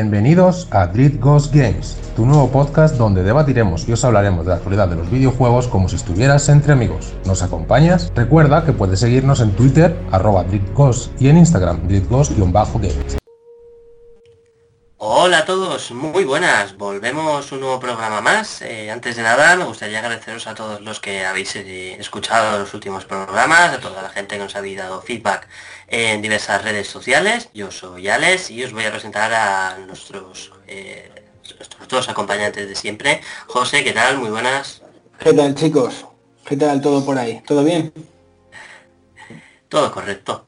Bienvenidos a Dread Ghost Games, tu nuevo podcast donde debatiremos y os hablaremos de la actualidad de los videojuegos como si estuvieras entre amigos. ¿Nos acompañas? Recuerda que puedes seguirnos en Twitter, arroba Ghost, y en Instagram, DreadGhost-games. Hola a todos, muy buenas. Volvemos un nuevo programa más. Eh, antes de nada, me gustaría agradeceros a todos los que habéis eh, escuchado los últimos programas, a toda la gente que nos ha dado feedback en diversas redes sociales. Yo soy Alex y os voy a presentar a nuestros, eh, nuestros dos acompañantes de siempre. José, ¿qué tal? Muy buenas. ¿Qué tal, chicos? ¿Qué tal todo por ahí? ¿Todo bien? Todo correcto.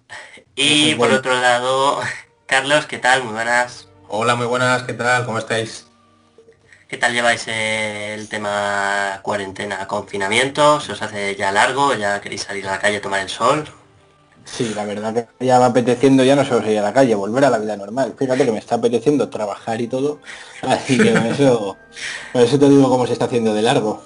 Y por otro lado, Carlos, ¿qué tal? Muy buenas. Hola, muy buenas, ¿qué tal? ¿Cómo estáis? ¿Qué tal lleváis el tema cuarentena, confinamiento? ¿Se os hace ya largo? ¿Ya queréis salir a la calle a tomar el sol? Sí, la verdad que ya va apeteciendo ya no solo salir a la calle, volver a la vida normal. Fíjate que me está apeteciendo trabajar y todo, así que eso, por eso te digo cómo se está haciendo de largo.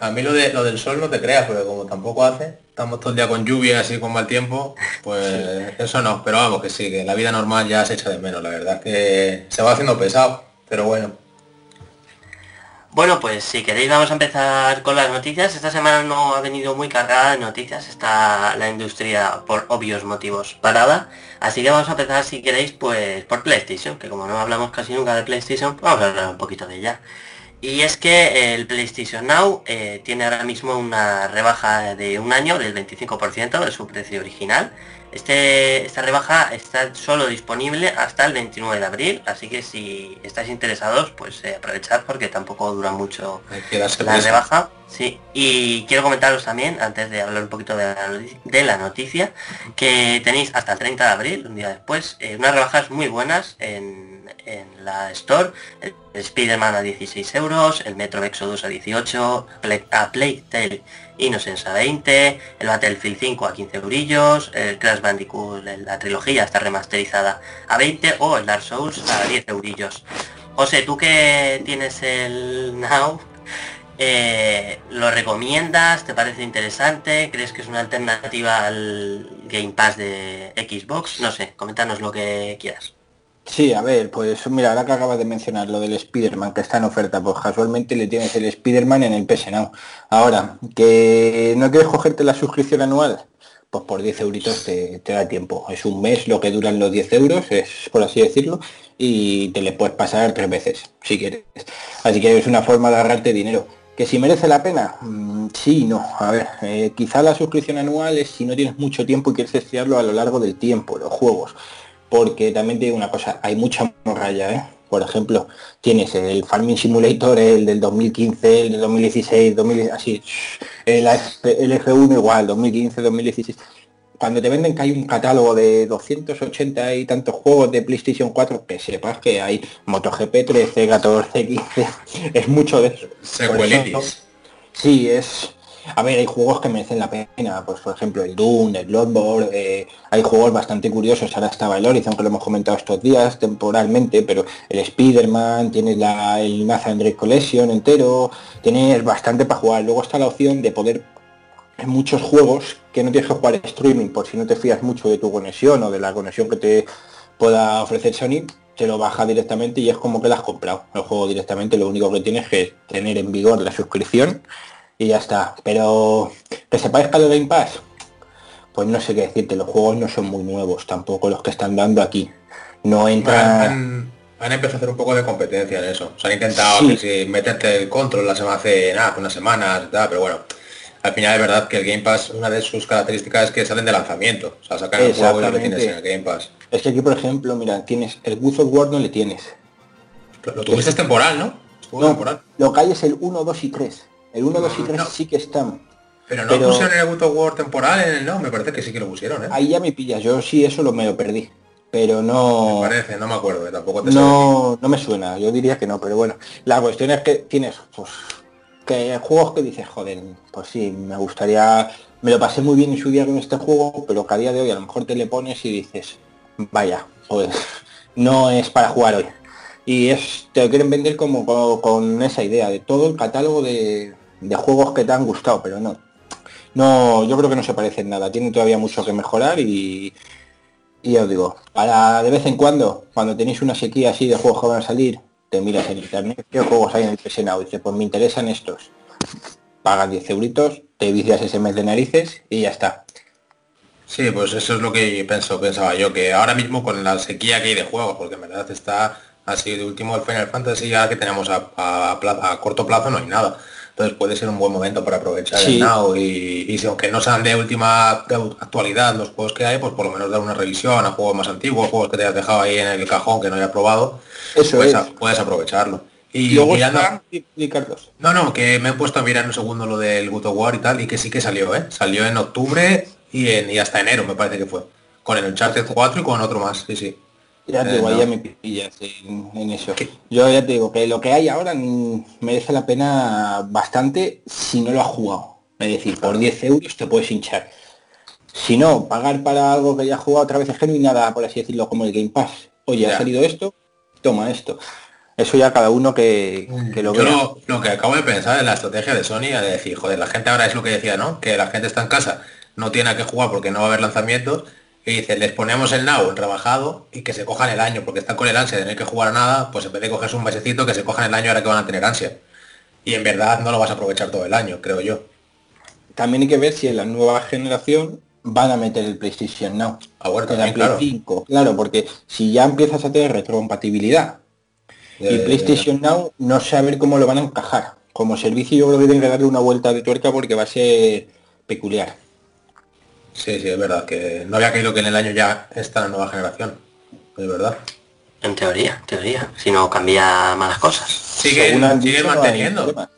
A, mí lo, de, lo del sol no te creas, porque como tampoco hace, estamos todo el día con lluvia así con mal tiempo, pues eso no, pero vamos que sí, que la vida normal ya se echa de menos, la verdad que se va haciendo pesado, pero bueno. Bueno, pues si queréis vamos a empezar con las noticias. Esta semana no ha venido muy cargada de noticias, está la industria por obvios motivos parada. Así que vamos a empezar si queréis pues por PlayStation, que como no hablamos casi nunca de PlayStation, vamos a hablar un poquito de ella. Y es que el PlayStation Now eh, tiene ahora mismo una rebaja de un año del 25% de su precio original. Este, esta rebaja está solo disponible hasta el 29 de abril, así que si estáis interesados, pues eh, aprovechad porque tampoco dura mucho la rebaja. Sí, y quiero comentaros también, antes de hablar un poquito de la, noticia, que tenéis hasta el 30 de abril, un día después, eh, unas rebajas muy buenas en en la Store, el Spider-Man a 16 euros, el Metro Exodus a 18, a Playtale Innocence a 20, el Battlefield 5 a 15 eurillos, el Crash Bandicoot, la trilogía está remasterizada a 20 o el Dark Souls a 10 eurillos. José, tú que tienes el Now, eh, ¿lo recomiendas? ¿Te parece interesante? ¿Crees que es una alternativa al Game Pass de Xbox? No sé, coméntanos lo que quieras. Sí, a ver, pues mira, ahora que acabas de mencionar lo del Spider-Man que está en oferta, pues casualmente le tienes el Spider-Man en el PS Now. Ahora, que no quieres cogerte la suscripción anual, pues por 10 euritos te, da tiempo. Es un mes lo que duran los 10 euros, es por así decirlo, y te le puedes pasar tres veces, si quieres. Así que es una forma de ahorrarte dinero. ¿Que si merece la pena? Mm, sí no. A ver, eh, quizá la suscripción anual es si no tienes mucho tiempo y quieres estudiarlo a lo largo del tiempo, los juegos porque también te digo una cosa, hay mucha morralla, ¿eh? Por ejemplo, tienes el Farming Simulator, el del 2015, el del 2016, 2000, así, el, el F1 igual, 2015, 2016. Cuando te venden que hay un catálogo de 280 y tantos juegos de PlayStation 4, que sepas que hay MotoGP 13, 14, 15, es mucho de eso. Secuelitis. Sí, es, a ver, hay juegos que merecen la pena, pues por ejemplo el Doom, el Bloodborne, eh, hay juegos bastante curiosos, ahora estaba el Horizon que lo hemos comentado estos días temporalmente, pero el Spider-Man, tienes la, el Nathan Drake Collection entero, tienes bastante para jugar. Luego está la opción de poder en muchos juegos que no tienes que jugar streaming por si no te fías mucho de tu conexión o de la conexión que te pueda ofrecer Sony, te lo baja directamente y es como que lo has comprado el juego directamente, lo único que tienes que tener en vigor la suscripción y ya está. Pero que sepáis que lo Game Pass, pues no sé qué decirte, los juegos no son muy nuevos tampoco los que están dando aquí. No entran... Han, empezado a hacer un poco de competencia en eso. Se han intentado meterte el control la semana hace nada, unas semanas, pero bueno. Al final es verdad que el Game Pass, una de sus características es que salen de lanzamiento. O sea, sacan el juego y lo tienes en el Game Pass. Es que aquí, por ejemplo, mira, tienes el Booth of War no le tienes. Lo, tuviste temporal, ¿no? No, temporal. lo que hay es el 1, 2 y 3. El 1, 2 y 3 sí que están. Pero no pusieron el of War temporal en el no, me parece que sí que lo pusieron, ¿eh? Ahí ya me pillas, yo sí eso lo me lo perdí. Pero no. Me parece, no me acuerdo, ¿eh? tampoco te No, no me suena, yo diría que no, pero bueno. La cuestión es que tienes, pues, que juegos que dices, joder, pues sí, me gustaría. Me lo pasé muy bien en su día con este juego, pero que a día de hoy a lo mejor te le pones y dices, vaya, pues no es para jugar hoy. Y es, te lo quieren vender como, con esa idea de todo el catálogo de, de juegos que te han gustado, pero no. No, yo creo que no se parece en nada. Tiene todavía mucho que mejorar y, Y ya os digo, para de vez en cuando, cuando tenéis una sequía así de juegos que van a salir, te miras en internet qué juegos hay en el PS Now y dices, pues me interesan estos. Pagas 10 euritos, te vicias ese mes de narices y ya está. Sí, pues eso es lo que pienso, pensaba yo, que ahora mismo con la sequía que hay de juegos, porque en verdad está así de último el Final Fantasy ya que tenemos a, a corto plazo no hay nada. Entonces puede ser un buen momento para aprovechar el Now y, si aunque no sean de última actualidad los juegos que hay, pues por lo menos dar una revisión a juegos más antiguos, juegos que te hayas dejado ahí en el cajón que no haya probado, Eso puedes, puedes aprovecharlo. Y, luego mirando, No, no, que me he puesto a mirar un segundo lo del of War y tal, y que sí que salió, ¿eh? Salió en octubre y, en, y hasta enero me parece que fue. Con el Uncharted 4 y con otro más, sí, sí. Ya te digo, ya me pillas en, eso. Yo ya te digo que lo que hay ahora merece la pena bastante si no lo has jugado. Es decir, por 10 euros te puedes hinchar. Si no, pagar para algo que ya has jugado otra vez es que no hay nada, por así decirlo, como el Game Pass. Oye, ha salido esto, toma esto. Eso ya cada uno que, que lo vea. Lo, que acabo de pensar en la estrategia de Sony, de decir, joder, la gente ahora es lo que decía, ¿no? Que la gente está en casa, no tiene a qué jugar porque no va a haber lanzamientos y dice, les ponemos el Now rebajado y que se cojan el año, porque están con el ansia de tener que jugar a nada, pues en vez de cogerse un mesecito, que se cojan el año ahora que van a tener ansia. Y en verdad no lo vas a aprovechar todo el año, creo yo. También hay que ver si en la nueva generación van a meter el PlayStation Now. Ah, bueno, la Play 5. Claro, porque si ya empiezas a tener retrocompatibilidad y PlayStation Now, no sé a ver cómo lo van a encajar. Como servicio yo creo que tienen que darle una vuelta de tuerca porque va a ser peculiar. Sí, sí, es verdad, que no había caído que en el año ya está la nueva generación. Es verdad. En teoría, en teoría. Si no cambia malas cosas. Siguen, manteniendo.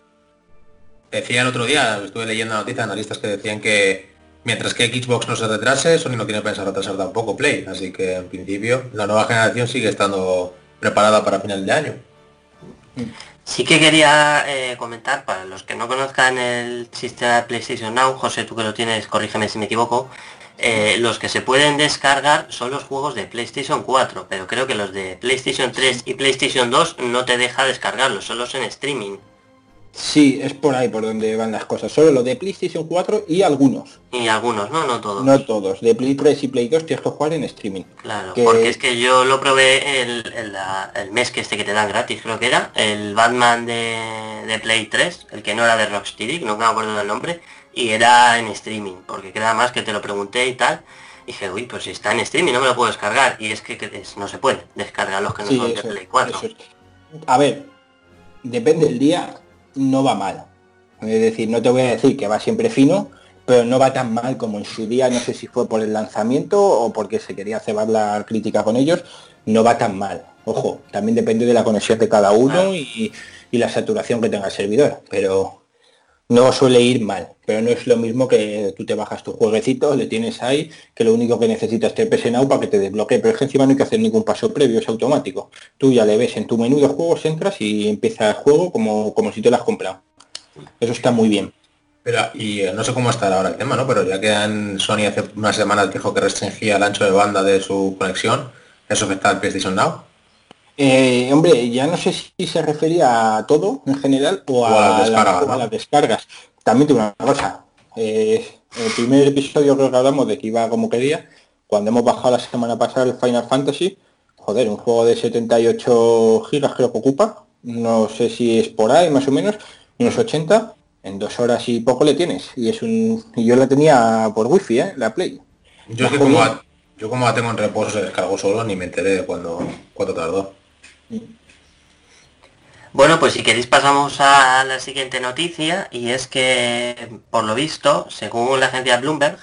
Decía el otro día, estuve leyendo noticias analistas que decían que mientras que Xbox no se retrase, Sony no tiene pensado retrasar tampoco Play. Así que en principio la nueva generación sigue estando preparada para final de año. Sí que quería eh, comentar, para los que no conozcan el sistema de PlayStation Now, José, tú que lo tienes, corrígeme si me equivoco, eh, los que se pueden descargar son los juegos de PlayStation 4, pero creo que los de PlayStation 3 y PlayStation 2 no te deja descargarlos, solo en streaming. Sí, es por ahí por donde van las cosas. Solo lo de PlayStation 4 y algunos. Y algunos, ¿no? No todos. No todos. De Play 3 y Play 2 tienes que jugar en streaming. Claro, porque es que yo lo probé el, el, mes que este que te dan gratis, creo que era, el Batman de, Play 3, el que no era de Rocksteady, no me acuerdo del nombre, y era en streaming, porque queda más que te lo pregunté y tal. Y dije, uy, pues si está en streaming no me lo puedo descargar. Y es que, no se puede descargar los que no son de Play 4. A ver, depende del día no va mal. Es decir, no te voy a decir que va siempre fino, pero no va tan mal como en su día, no sé si fue por el lanzamiento o porque se quería cebar la crítica con ellos, no va tan mal. Ojo, también depende de la conexión de cada uno y, y la saturación que tenga el servidor, pero no suele ir mal, pero no es lo mismo que tú te bajas tu jueguecito, le tienes ahí, que lo único que necesitas es PS Now para que te desbloquee, pero es que encima no hay que hacer ningún paso previo, es automático. Tú ya le ves en tu menú de juegos, entras y empieza el juego como, como si te lo has comprado. Eso está muy bien. Pero, y eh, no sé cómo está ahora el tema, ¿no? Pero ya que en Sony hace unas semanas dijo que restringía el ancho de banda de su conexión, ¿eso afecta al PlayStation Now? Eh, hombre, ya no sé si se refería a todo en general o, a, las descargas, También tengo una cosa. Eh, en el primer episodio creo que hablamos de que iba como quería. Cuando hemos bajado la semana pasada el Final Fantasy, joder, un juego de 78 gigas creo que ocupa. No sé si es por ahí más o menos, unos 80. En dos horas y poco le tienes. Y es un. Y yo la tenía por wifi, ¿eh? La Play. Yo que como, yo como la tengo en reposo se descargó solo, ni me enteré de cuando cuánto tardó. Bueno, pues si queréis pasamos a la siguiente noticia y es que, por lo visto, según la agencia Bloomberg,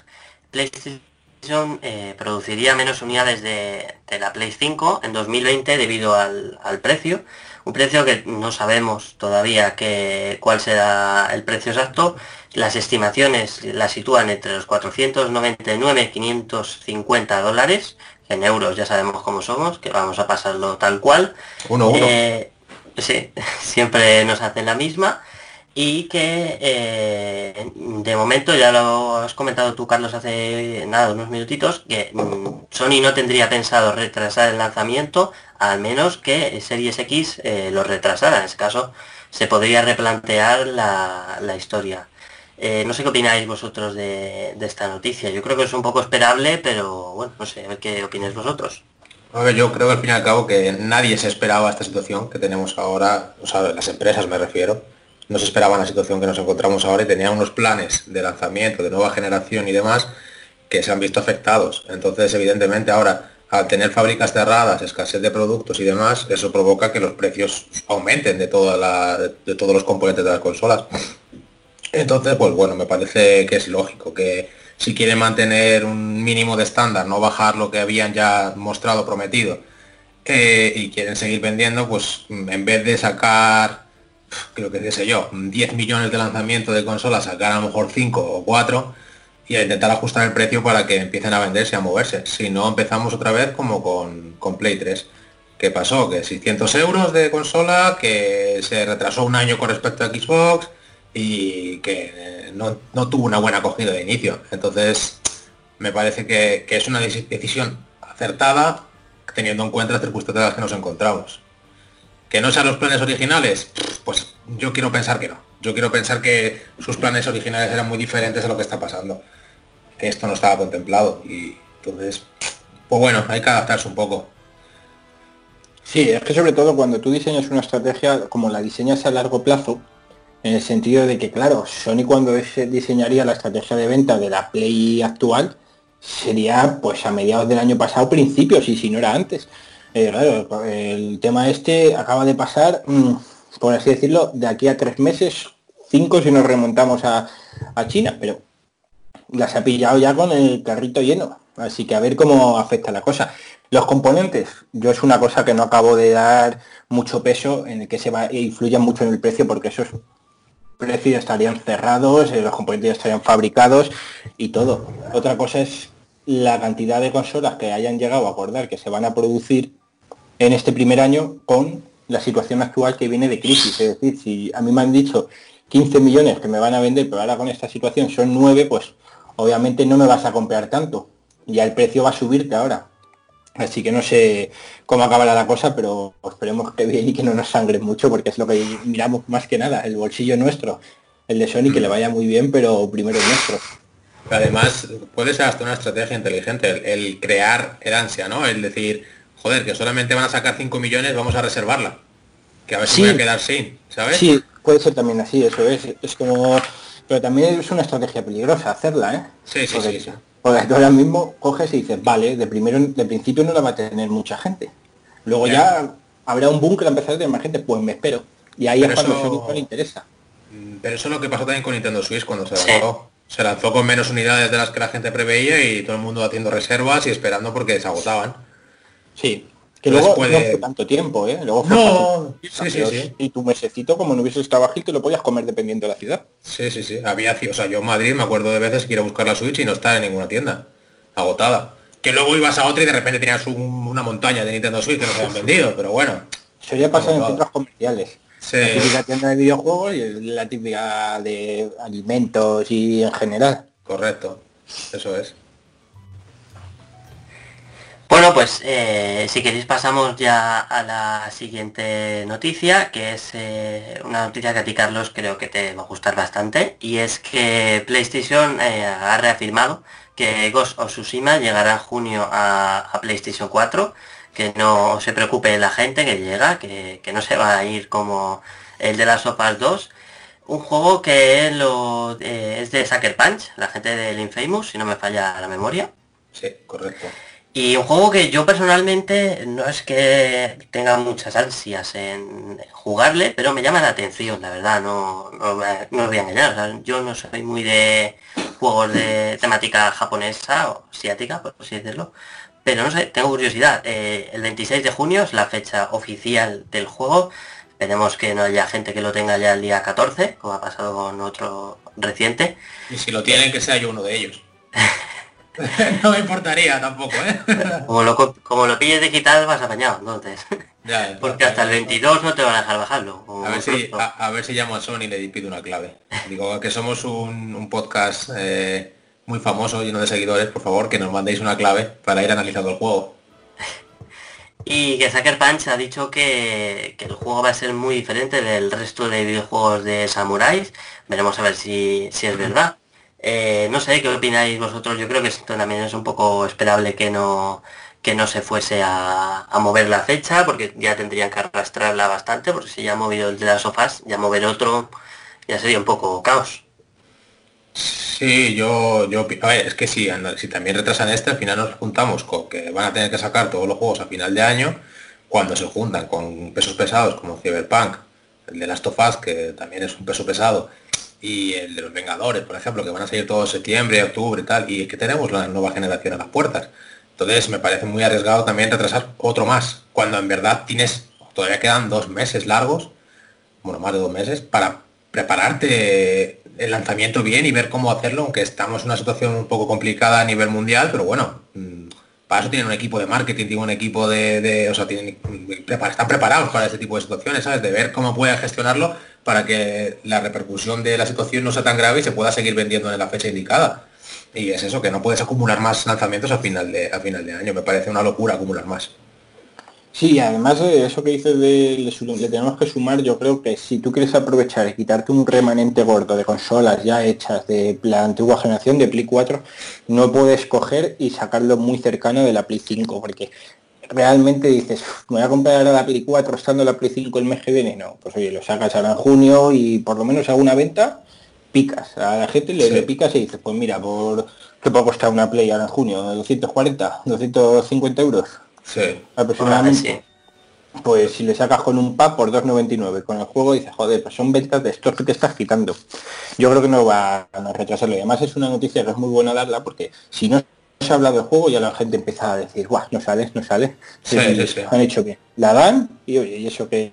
PlayStation eh, produciría menos unidades de, la Play 5 en 2020 debido al, precio, un precio que no sabemos todavía que, cuál será el precio exacto. Las estimaciones la sitúan entre los 499 y 550 dólares, en euros ya sabemos cómo somos, que vamos a pasarlo tal cual. Uno, uno. Eh, sí, siempre nos hacen la misma. Y que eh, de momento, ya lo has comentado tú, Carlos, hace nada, unos minutitos, que mm, Sony no tendría pensado retrasar el lanzamiento, al menos que Series X eh, lo retrasara. En ese caso, se podría replantear la, la historia. Eh, no sé qué opináis vosotros de, esta noticia. Yo creo que es un poco esperable, pero bueno, no sé, a ver qué opináis vosotros. A ver, yo creo que al fin y al cabo que nadie se esperaba esta situación que tenemos ahora, o sea, las empresas me refiero, no se esperaban la situación que nos encontramos ahora y tenían unos planes de lanzamiento, de nueva generación y demás que se han visto afectados. Entonces, evidentemente, ahora, al tener fábricas cerradas, escasez de productos y demás, eso provoca que los precios aumenten de, toda la, de todos los componentes de las consolas. Entonces, pues bueno, me parece que es lógico que si quieren mantener un mínimo de estándar, no bajar lo que habían ya mostrado, prometido, eh, y quieren seguir vendiendo, pues en vez de sacar, creo que sé yo, 10 millones de lanzamiento de consolas, sacar a lo mejor 5 o 4 y a intentar ajustar el precio para que empiecen a venderse, a moverse. Si no, empezamos otra vez como con, con Play 3. ¿Qué pasó? Que 600 euros de consola, que se retrasó un año con respecto a Xbox, y que no, tuvo una buena acogida de inicio. Entonces, me parece que, es una decisión acertada teniendo en cuenta las circunstancias en las que nos encontramos. Que no sean los planes originales, pues yo quiero pensar que no. Yo quiero pensar que sus planes originales eran muy diferentes a lo que está pasando. Que esto no estaba contemplado. Y entonces, pues bueno, hay que adaptarse un poco. Sí, es que sobre todo cuando tú diseñas una estrategia, como la diseñas a largo plazo, en el sentido de que, claro, Sony cuando diseñaría la estrategia de venta de la Play actual, sería pues a mediados del año pasado, principios, y si no era antes. Eh, el tema este acaba de pasar, mm, por así decirlo, de aquí a tres meses, cinco si nos remontamos a, a China, pero las ha pillado ya con el carrito lleno. Así que a ver cómo afecta la cosa. Los componentes, yo es una cosa que no acabo de dar mucho peso en el que se va e influye mucho en el precio porque eso es precios estarían cerrados, eh, los componentes estarían fabricados y todo. Otra cosa es la cantidad de consolas que hayan llegado a acordar que se van a producir en este primer año con la situación actual que viene de crisis. Es decir, si a mí me han dicho 15 millones que me van a vender, pero ahora con esta situación son 9, pues obviamente no me vas a comprar tanto. Ya el precio va a subirte ahora. Así que no sé cómo acabará la cosa, pero esperemos que bien y que no nos sangre mucho, porque es lo que miramos más que nada, el bolsillo nuestro, el de Sony, que le vaya muy bien, pero primero nuestro. Además, puede ser hasta una estrategia inteligente, el, crear el ansia, ¿no? El decir, joder, que solamente van a sacar 5 millones, vamos a reservarla. Que a ver si voy a quedar sin, ¿sabes? Sí, puede ser también así, eso es. Es como... Pero también es una estrategia peligrosa hacerla, ¿eh? Sí, sí, sí, sí. Porque tú ahora mismo coges y dices, vale, de primero, de principio no la va a tener mucha gente. Luego ya, habrá un boom que la empezará a tener más gente, pues me espero. Y ahí es cuando eso... le interesa. Mm, pero eso es lo que pasó también con Nintendo Switch cuando se lanzó. Se lanzó con menos unidades de las que la gente preveía y todo el mundo haciendo reservas y esperando porque se agotaban. Sí. Que luego no fue tanto tiempo, ¿eh? Luego no, sí, sí, sí. Y tu mesecito, como no hubiese estado ágil, te lo podías comer dependiendo de la ciudad. Sí, sí, sí. Había, o sea, yo en Madrid me acuerdo de veces que ir a buscar la Switch y no estar en ninguna tienda. Agotada. Que luego ibas a otra y de repente tenías una montaña de Nintendo Switch que no se habían vendido, pero bueno. Eso ya pasa en centros comerciales. Sí. La típica tienda de videojuegos y la típica de alimentos y en general. Correcto. Eso es. Bueno, pues eh, si queréis pasamos ya a la siguiente noticia, que es eh, una noticia que a ti, Carlos, creo que te va a gustar bastante, y es que PlayStation eh, ha reafirmado que Ghost of Tsushima llegará en junio a, PlayStation 4, que no se preocupe la gente que llega, que, no se va a ir como el de las Sopas 2, un juego que lo, es de Sucker Punch, la gente del Infamous, si no me falla la memoria. Sí, correcto. Y un juego que yo personalmente no es que tenga muchas ansias en jugarle, pero me llama la atención, la verdad, no, no, os voy a engañar. yo no soy muy de juegos de temática japonesa o asiática, por así decirlo. Pero no sé, tengo curiosidad. Eh, el 26 de junio es la fecha oficial del juego. Esperemos que no haya gente que lo tenga ya el día 14, como ha pasado con otro reciente. Y si lo tienen, que sea yo uno de ellos. no me importaría tampoco, ¿eh? como, lo, como lo pilles digital vas apañado, entonces. Porque hasta el 22 no te van a dejar bajarlo. A ver, si, a, ver, si, llamo a Sony y le pido una clave. Digo que somos un, podcast eh, muy famoso, lleno de seguidores, por favor, que nos mandéis una clave para ir analizando el juego. Y que Sucker Punch ha dicho que, que, el juego va a ser muy diferente del resto de videojuegos de samuráis. Veremos a ver si, si es verdad. Eh, no sé, ¿qué opináis vosotros? Yo creo que esto también es un poco esperable que no, que no se fuese a, mover la fecha, porque ya tendrían que arrastrarla bastante, porque si ya ha movido el de las sofás, ya mover otro ya sería un poco caos. Sí, yo, yo, a ver, es que si, si también retrasan este, al final nos juntamos con que van a tener que sacar todos los juegos a final de año, cuando se juntan con pesos pesados como Cyberpunk, el de Last of que también es un peso pesado, y el de los Vengadores, por ejemplo, que van a salir todo septiembre, octubre y tal, y es que tenemos la nueva generación a las puertas. Entonces me parece muy arriesgado también retrasar otro más, cuando en verdad tienes, todavía quedan dos meses largos, bueno, más de dos meses, para prepararte el lanzamiento bien y ver cómo hacerlo, aunque estamos en una situación un poco complicada a nivel mundial, pero bueno, mm, para eso tienen un equipo de marketing, tienen un equipo de, o sea, están preparados para este tipo de situaciones, ¿sabes? De ver cómo pueden gestionarlo para que la repercusión de la situación no sea tan grave y se pueda seguir vendiendo en la fecha indicada. Y es eso, que no puedes acumular más lanzamientos a final de, a final de año. Me parece una locura acumular más. Sí, además de eso que dices de le, tenemos que sumar, yo creo que si tú quieres aprovechar y quitarte un remanente gordo de consolas ya hechas de la antigua generación de Play 4, no puedes coger y sacarlo muy cercano de la Play 5, porque realmente dices, me voy a comprar ahora la Play 4 estando la Play 5 el mes que viene, no, pues oye, lo sacas ahora en junio y por lo menos hago una venta picas. A la gente le, picas y dices, pues mira, por ¿qué puede costar una Play ahora en junio? ¿240? ¿250 euros? Sí. Aproximadamente. Pues si le sacas con un pack por 2.99 con el juego dices, joder, pues son ventas de estos que te estás quitando. Yo creo que no va a retrasarlo. Y además es una noticia que es muy buena darla porque si no se habla del juego ya la gente empieza a decir, guau, no sales, no sales. Sí, sí, Han hecho bien. La dan y oye, y eso que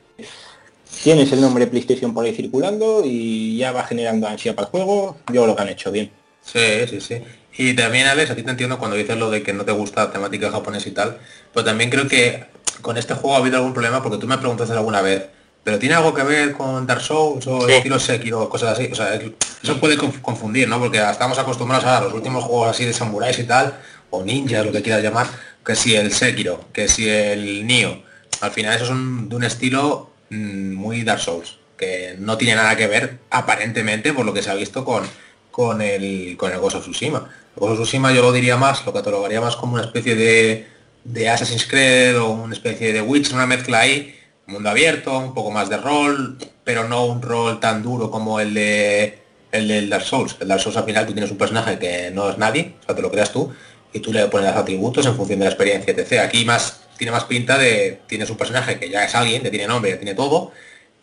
tienes el nombre PlayStation por ahí circulando y ya va generando ansia para el juego, yo lo que han hecho bien. Sí, sí, sí. Y también, Alex, a ti te entiendo cuando dices lo de que no te gusta la temática japonesa y tal, pero también creo que con este juego ha habido algún problema porque tú me preguntaste alguna vez, pero tiene algo que ver con Dark Souls o estilo Sekiro o cosas así. O sea, eso puede confundir, ¿no? Porque estamos acostumbrados a los últimos juegos así de samuráis y tal, o ninjas, lo que quieras llamar, que si el Sekiro, que si el Nioh. Al final esos son de un estilo Mm, muy Dark Souls, que no tiene nada que ver aparentemente por lo que se ha visto con, con el con el Ghost of Tsushima. El Ghost of Tsushima yo lo diría más, lo catalogaría más como una especie de, de Assassin's Creed o una especie de Witch, una mezcla ahí, mundo abierto, un poco más de rol, pero no un rol tan duro como el de el del Dark Souls. El Dark Souls al final tú tienes un personaje que no es nadie, o sea, te lo creas tú, y tú le pones los atributos en función de la experiencia, etc. Aquí más tiene más pinta de tienes un personaje que ya es alguien, que tiene nombre, que tiene todo,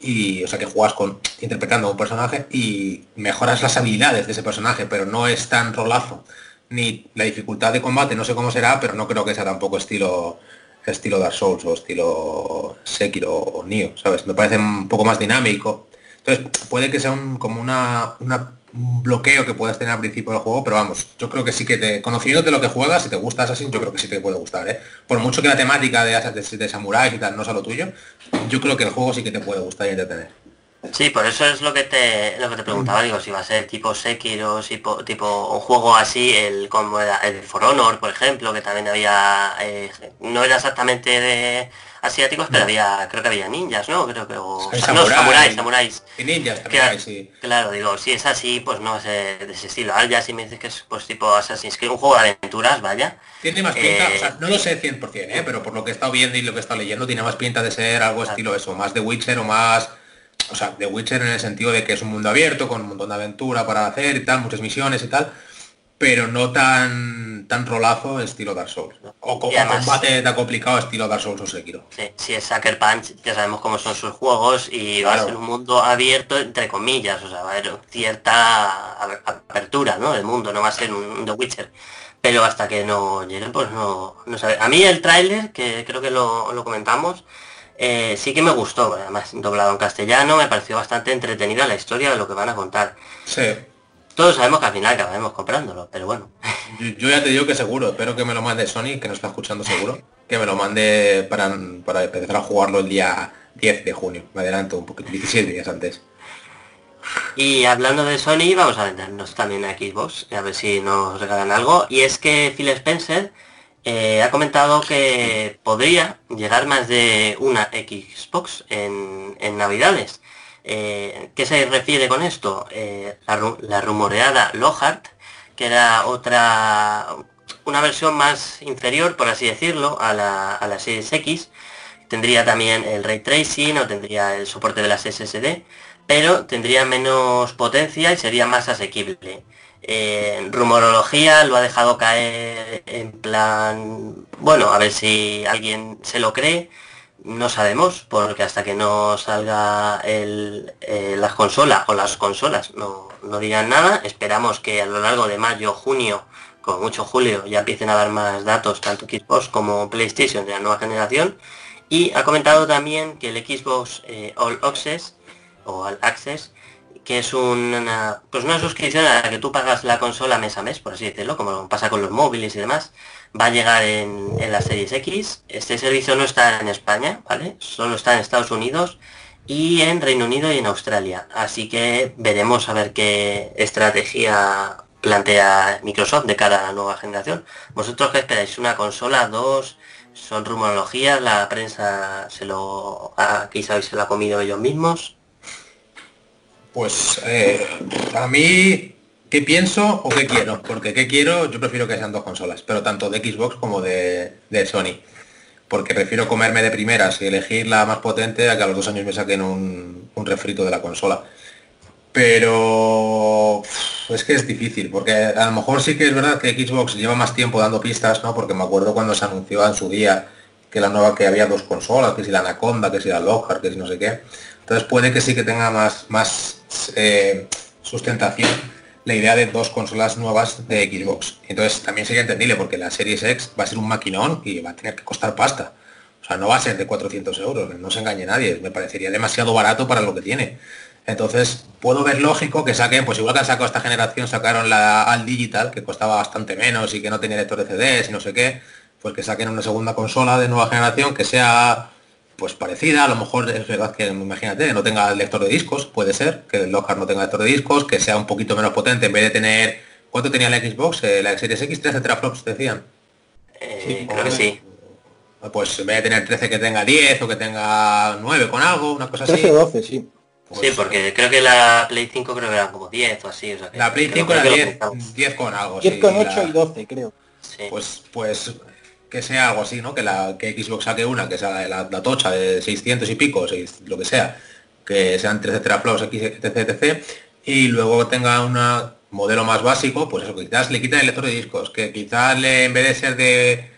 y o sea que juegas con interpretando a un personaje y mejoras las habilidades de ese personaje, pero no es tan rolazo. Ni la dificultad de combate, no sé cómo será, pero no creo que sea tampoco estilo estilo Dark Souls o estilo Sekiro o Nioh, ¿sabes? Me parece un poco más dinámico. Entonces, puede que sea un, como una, un bloqueo que puedas tener al principio del juego, pero vamos, yo creo que sí que te, conociendo de lo que juegas, si te gusta Assassin, yo creo que sí te puede gustar, ¿eh? Por mucho que la temática de, de, de Samurai y tal no sea lo tuyo, yo creo que el juego sí que te puede gustar y entretener. Sí, por eso es lo que te lo que te preguntaba, digo, si va a ser tipo Sekiro, tipo, tipo un juego así, el como el For Honor, por ejemplo, que también había, eh, no era exactamente de asiáticos, pero había, creo que había ninjas, ¿no? Creo que, o, no, samuráis, samuráis. Y ninjas también, sí. Claro, digo, si es así, pues no es de ese estilo. Ahora ya si me dices que es pues tipo Assassin's Creed, un juego de aventuras, vaya. Tiene más pinta, o sea, eh, no lo sé 100%, ¿eh? pero por lo que he estado viendo y lo que he estado leyendo, tiene más pinta de ser algo estilo eso, más de Witcher o más o sea, The Witcher en el sentido de que es un mundo abierto, con un montón de aventura para hacer y tal, muchas misiones y tal, pero no tan tan rolazo estilo Dark Souls. O como combate tan complicado estilo Dark Souls o Sekiro. Sí, si es Sucker Punch, ya sabemos cómo son sus juegos y va a ser un mundo abierto entre comillas, o sea, va a haber cierta apertura, ¿no? El mundo, no va a ser un, The Witcher. Pero hasta que no llegue, pues no, no sabe. A mí el tráiler, que creo que lo, lo comentamos, eh, sí que me gustó, además doblado en castellano, me pareció bastante entretenida la historia de lo que van a contar. Sí. Todos sabemos que al final acabaremos comprándolo, pero bueno. Yo, ya te digo que seguro, espero que me lo mande Sony, que nos está escuchando seguro, que me lo mande para, para empezar a jugarlo el día 10 de junio. Me adelanto un poquito, 17 días antes. Y hablando de Sony, vamos a vendernos también a Xbox, a ver si nos regalan algo. Y es que Phil Spencer eh, ha comentado que podría llegar más de una Xbox en, Navidades. Eh, ¿Qué se refiere con esto? Eh, la, rumoreada Lockhart, que era otra, una versión más inferior, por así decirlo, a la, a la Series X. Tendría también el ray tracing o tendría el soporte de las SSD, pero tendría menos potencia y sería más asequible. Eh, rumorología lo ha dejado caer en plan, bueno, a ver si alguien se lo cree. No sabemos, porque hasta que no salga el, eh, las consolas o las consolas no, no digan nada. Esperamos que a lo largo de mayo, junio, como mucho julio, ya empiecen a dar más datos, tanto Xbox como PlayStation de la nueva generación. Y ha comentado también que el Xbox eh, All Access o All Access que es una, pues una suscripción a la que tú pagas la consola mes a mes, por así decirlo, como pasa con los móviles y demás, va a llegar en, en la Series X. Este servicio no está en España, ¿vale? Solo está en Estados Unidos y en Reino Unido y en Australia. Así que veremos a ver qué estrategia plantea Microsoft de cara a la nueva generación. ¿Vosotros qué esperáis? ¿Una consola? ¿Dos? ¿Son rumorologías? ¿La prensa se lo ha, quizás se lo ha comido ellos mismos? Pues eh, a mí, ¿qué pienso o qué quiero? Porque ¿qué quiero? Yo prefiero que sean dos consolas, pero tanto de Xbox como de, Sony. Porque prefiero comerme de primeras y elegir la más potente a que a los dos años me saquen un, refrito de la consola. Pero es que es difícil, porque a lo mejor sí que es verdad que Xbox lleva más tiempo dando pistas, ¿no? Porque me acuerdo cuando se anunció en su día que la nueva que había dos consolas, que si la Anaconda, que si la Lockhart, que si no sé qué. Entonces puede que sí que tenga más, más eh, sustentación la idea de dos consolas nuevas de Xbox. Entonces también sería entendible porque la Series X va a ser un maquinón y va a tener que costar pasta. O sea, no va a ser de 400 euros, no se engañe nadie. Me parecería demasiado barato para lo que tiene. Entonces, puedo ver lógico que saquen, pues igual que han sacado esta generación, sacaron la Al Digital, que costaba bastante menos y que no tenía lector de CDs y no sé qué, pues que saquen una segunda consola de nueva generación que sea pues parecida, a lo mejor es verdad que imagínate, no tenga lector de discos, puede ser, que el Lockhart no tenga lector de discos, que sea un poquito menos potente, en vez de tener, ¿cuánto tenía la Xbox? Eh, la Series X 13 teraflops decían. Eh, creo que sí. Pues en vez de tener 13 que tenga 10 o que tenga 9 con algo, una cosa 13 así. 12, sí. Pues, sí, porque creo que la Play 5 creo que eran como 10 o así. O sea la Play 5 era 10, 10 con algo. 10 con 8 y 12, creo. Pues, pues que sea algo así, ¿no? Que la que Xbox saque una, que sea la, tocha de 600 y pico, lo que sea, que sean 13 teraflops, etc, etc, y luego tenga un modelo más básico, pues eso, quizás le quita el lector de discos, que quizás le, en vez de ser de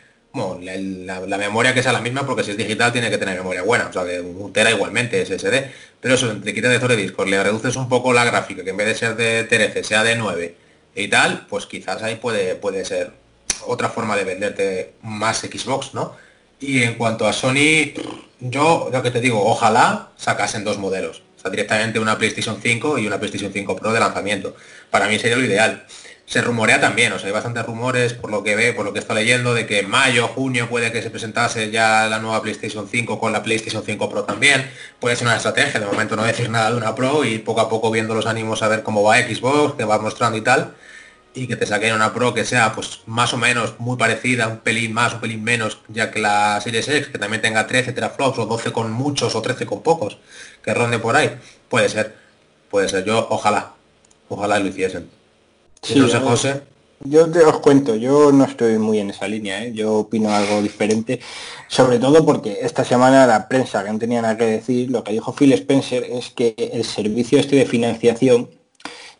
la, memoria que sea la misma, porque si es digital tiene que tener memoria buena, o sea, de un tera igualmente, SSD, pero eso, le quita el lector de discos, le reduces un poco la gráfica, que en vez de ser de 13 sea de 9 y tal, pues quizás ahí puede, puede ser otra forma de venderte más Xbox, ¿no? Y en cuanto a Sony, yo lo que te digo, ojalá sacasen dos modelos. O sea, directamente una PlayStation 5 y una PlayStation 5 Pro de lanzamiento. Para mí sería lo ideal. Se rumorea también, o sea, hay bastantes rumores por lo que ve, por lo que está leyendo, de que mayo, junio puede que se presentase ya la nueva PlayStation 5 con la PlayStation 5 Pro también. Puede ser una estrategia, de momento no decir nada de una Pro y poco a poco viendo los ánimos a ver cómo va Xbox, que va mostrando y tal y que te saquen una Pro que sea pues más o menos muy parecida, un pelín más, un pelín menos, ya que la Series X, que también tenga 13 teraflops o 12 con muchos o 13 con pocos, que ronde por ahí, puede ser, puede ser, yo ojalá, ojalá lo hiciesen. no sé, José. Yo te os cuento, yo no estoy muy en esa línea, ¿eh? yo opino algo diferente, sobre todo porque esta semana la prensa que no tenía nada que decir, lo que dijo Phil Spencer es que el servicio este de financiación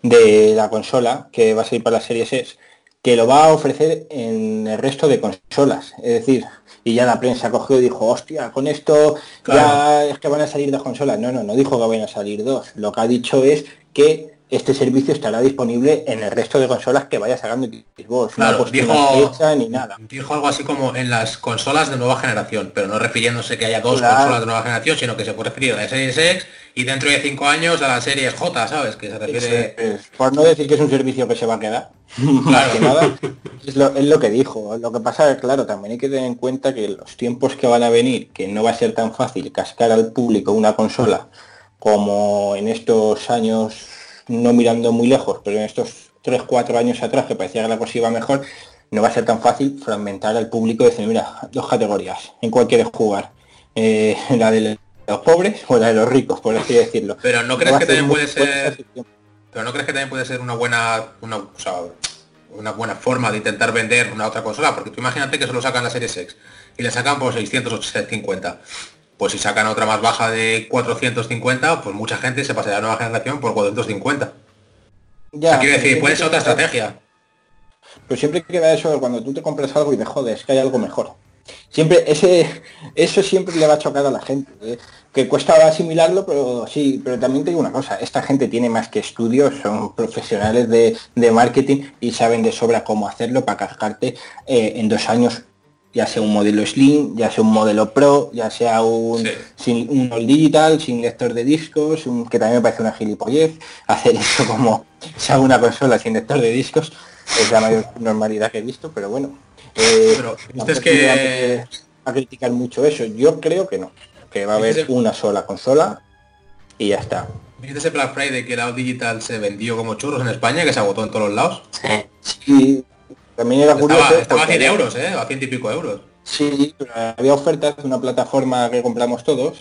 de la consola que va a salir para la serie S, que lo va a ofrecer en el resto de consolas. Es decir, y ya la prensa cogió y dijo, hostia, con esto ya es que van a salir dos consolas. No, no, no dijo que van a salir dos. Lo que ha dicho es que este servicio estará disponible en el resto de consolas que vaya sacando Xbox. Claro, dijo, ni nada. Dijo algo así como en las consolas de nueva generación, pero no refiriéndose que haya dos consolas de nueva generación, sino que se puede referir a la Series X y dentro de cinco años a la Series J, ¿sabes? Que se refiere... por no decir que es un servicio que se va a quedar. Claro. nada, es lo, es lo que dijo. Lo que pasa es, claro, también hay que tener en cuenta que los tiempos que van a venir, que no va a ser tan fácil cascar al público una consola como en estos años no mirando muy lejos, pero en estos 3-4 años atrás que parecía que la cosa iba mejor, no va a ser tan fácil fragmentar al público y decir, mira, dos categorías, en cuál quieres jugar. Eh, la de los pobres o la de los ricos, por así decirlo. Pero no crees que también puede ser. Pero no crees que también puede ser una buena. Una, una buena forma de intentar vender una otra consola, porque tú imagínate que solo sacan la serie X y le sacan por 650. Pues si sacan otra más baja de 450, pues mucha gente se pasará a la nueva generación por 450. Ya, quiero decir, puede ser otra estrategia. Pero siempre queda eso cuando tú te compras algo y te jodes, que hay algo mejor. Siempre, ese, eso siempre le va a chocar a la gente. ¿eh? Que cuesta asimilarlo, pero sí, pero también te digo una cosa, esta gente tiene más que estudios, son profesionales de, marketing y saben de sobra cómo hacerlo para cargarte eh, en dos años, ya sea un modelo Slim, ya sea un modelo Pro, ya sea un, sin, un all digital, sin lector de discos, que también me parece una gilipollez, hacer eso como sea una consola sin lector de discos, es la mayor normalidad que he visto, pero bueno, eh, pero es que a criticar mucho eso. Yo creo que no, que va a haber una sola consola y ya está. ¿Viste ese Black Friday que la Digital se vendió como churros en España, que se agotó en todos los lados? Sí. También era curioso. Estaba, a 100 euros, ¿eh? A 100 y pico euros. Sí, pero había ofertas de una plataforma que compramos todos,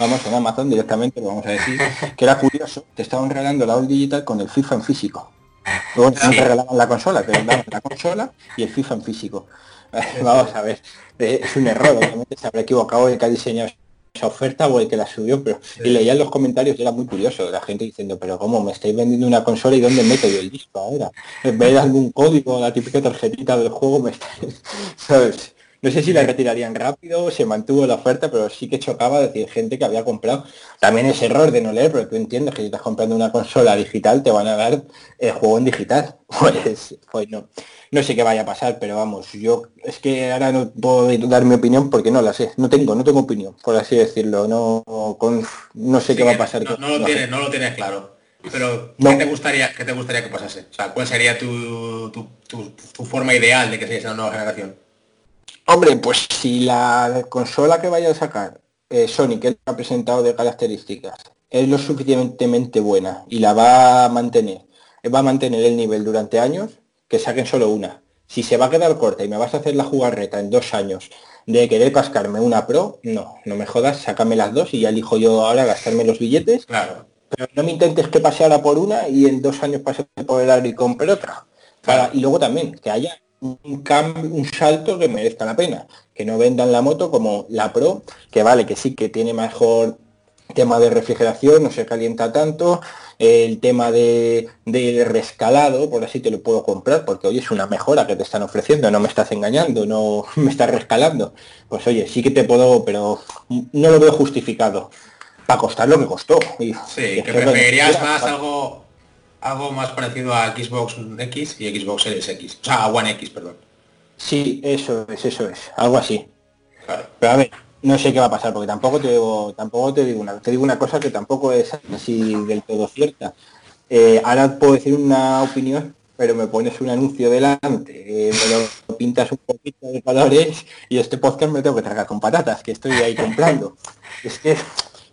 vamos en Amazon directamente, vamos a decir, que era curioso, te estaban regalando la Digital con el FIFA en físico. Luego te regalaban la consola, te daban la consola y el FIFA en físico. Vamos a ver, es un error, obviamente se habrá equivocado el que ha diseñado esa oferta o el que la subió, pero y leía en los comentarios y era muy curioso, la gente diciendo, pero ¿cómo me estáis vendiendo una consola y dónde meto yo el disco ahora? En vez de algún código, la típica tarjetita del juego, me estáis, ¿sabes? No sé si la retirarían rápido, se mantuvo la oferta, pero sí que chocaba decir gente que había comprado. También ese error de no leer, pero tú entiendes que si estás comprando una consola digital te van a dar el juego en digital. Pues, pues no. No sé qué vaya a pasar, pero vamos, yo es que ahora no puedo dar mi opinión porque no la sé. No tengo, no tengo opinión, por así decirlo. No, con, no sé qué va a pasar. No, lo, tienes, no lo tienes claro. Pero ¿qué, te gustaría, ¿qué te gustaría que pasase? O sea, ¿cuál sería tu, tu, tu forma ideal de que sea esa nueva generación? Hombre, pues si la consola que vaya a sacar eh, Sony, que ha presentado de características, es lo suficientemente buena y la va a mantener, va a mantener el nivel durante años, que saquen solo una. Si se va a quedar corta y me vas a hacer la jugarreta en dos años de querer cascarme una Pro, no, no me jodas, sácame las dos y ya elijo yo ahora gastarme los billetes. Claro. Pero no me intentes que pase ahora por una y en dos años pase por el y compre otra. y luego también, que haya un cambio, un salto que merezca la pena. Que no vendan la moto como la Pro, que vale, que sí que tiene mejor tema de refrigeración, no se calienta tanto, el tema de, de, rescalado, por así te lo puedo comprar, porque hoy es una mejora que te están ofreciendo, no me estás engañando, no me estás rescalando. Pues oye, sí que te puedo, pero no lo veo justificado. Para costar lo que costó. Y, sí, que preferirías más algo algo más parecido a Xbox X y Xbox Series X. O sea, a One X, perdón. Sí, eso es, eso es. Algo así. Pero a ver, no sé qué va a pasar, porque tampoco te digo, tampoco te digo una, te digo una cosa que tampoco es así del todo cierta. Eh, ahora puedo decir una opinión, pero me pones un anuncio delante, eh, me lo pintas un poquito de colores y este podcast me tengo que tragar con patatas, que estoy ahí comprando. Es que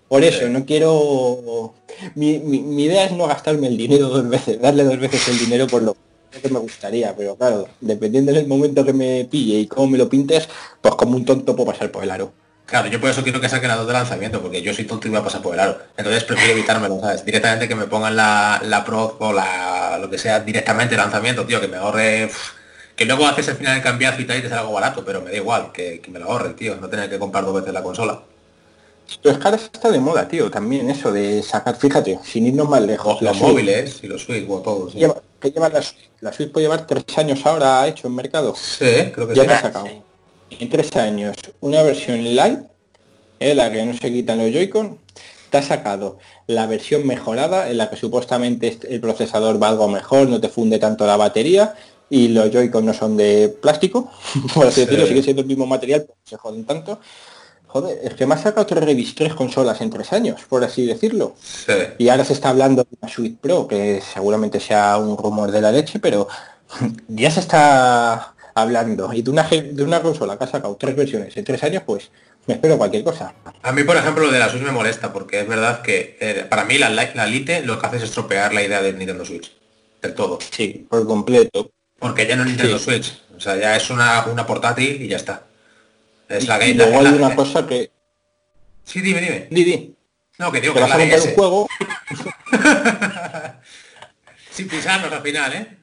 por eso, no quiero... Mi, idea es no gastarme el dinero dos veces, darle dos veces el dinero por lo que me gustaría, pero claro, dependiendo del momento que me pille y cómo me lo pintes, pues como un tonto puedo pasar por el aro. Claro, yo por eso quiero que saquen la dos de lanzamiento, porque yo soy tonto y voy a pasar por el aro. Entonces prefiero evitármelo, ¿sabes? Directamente que me pongan la, la Pro o la lo que sea directamente lanzamiento, tío, que me ahorre. Que luego haces el final de cambiazo y tal y te sale algo barato, pero me da igual, que, que me lo ahorre, tío, no tener que comprar dos veces la consola. Pero es que ahora está de moda, tío, también eso de sacar, fíjate, sin irnos más lejos. Los móviles y los Switch o todos. Sí. que lleva la, la, Switch puede llevar tres años ahora hecho en mercado. Sí, creo que ya sí. Ya sacado. En tres años, una versión light, en la que no se quitan los Joy-Con, te ha sacado la versión mejorada, en la que supuestamente el procesador va algo mejor, no te funde tanto la batería, y los Joy-Con no son de plástico, por así decirlo, sigue siendo el mismo material, pero se joden tanto. Joder, es que me ha sacado tres, tres consolas en tres años, por así decirlo. Y ahora se está hablando de una Suite Pro, que seguramente sea un rumor de la leche, pero ya se está hablando. Y de una, de una consola que ha sacado tres versiones en tres años, pues me espero cualquier cosa. A mí, por ejemplo, lo de la Switch me molesta, porque es verdad que eh, para mí la, la Lite lo que hace es estropear la idea del Nintendo Switch. Del todo. Sí, por completo. Porque ya no Nintendo Switch. O sea, ya es una, una portátil y ya está. Es la que... Luego hay una cosa que... Sí, dime, dime. Didi. No, que digo que, vas a montar un juego... Sin pisarnos al final, ¿eh?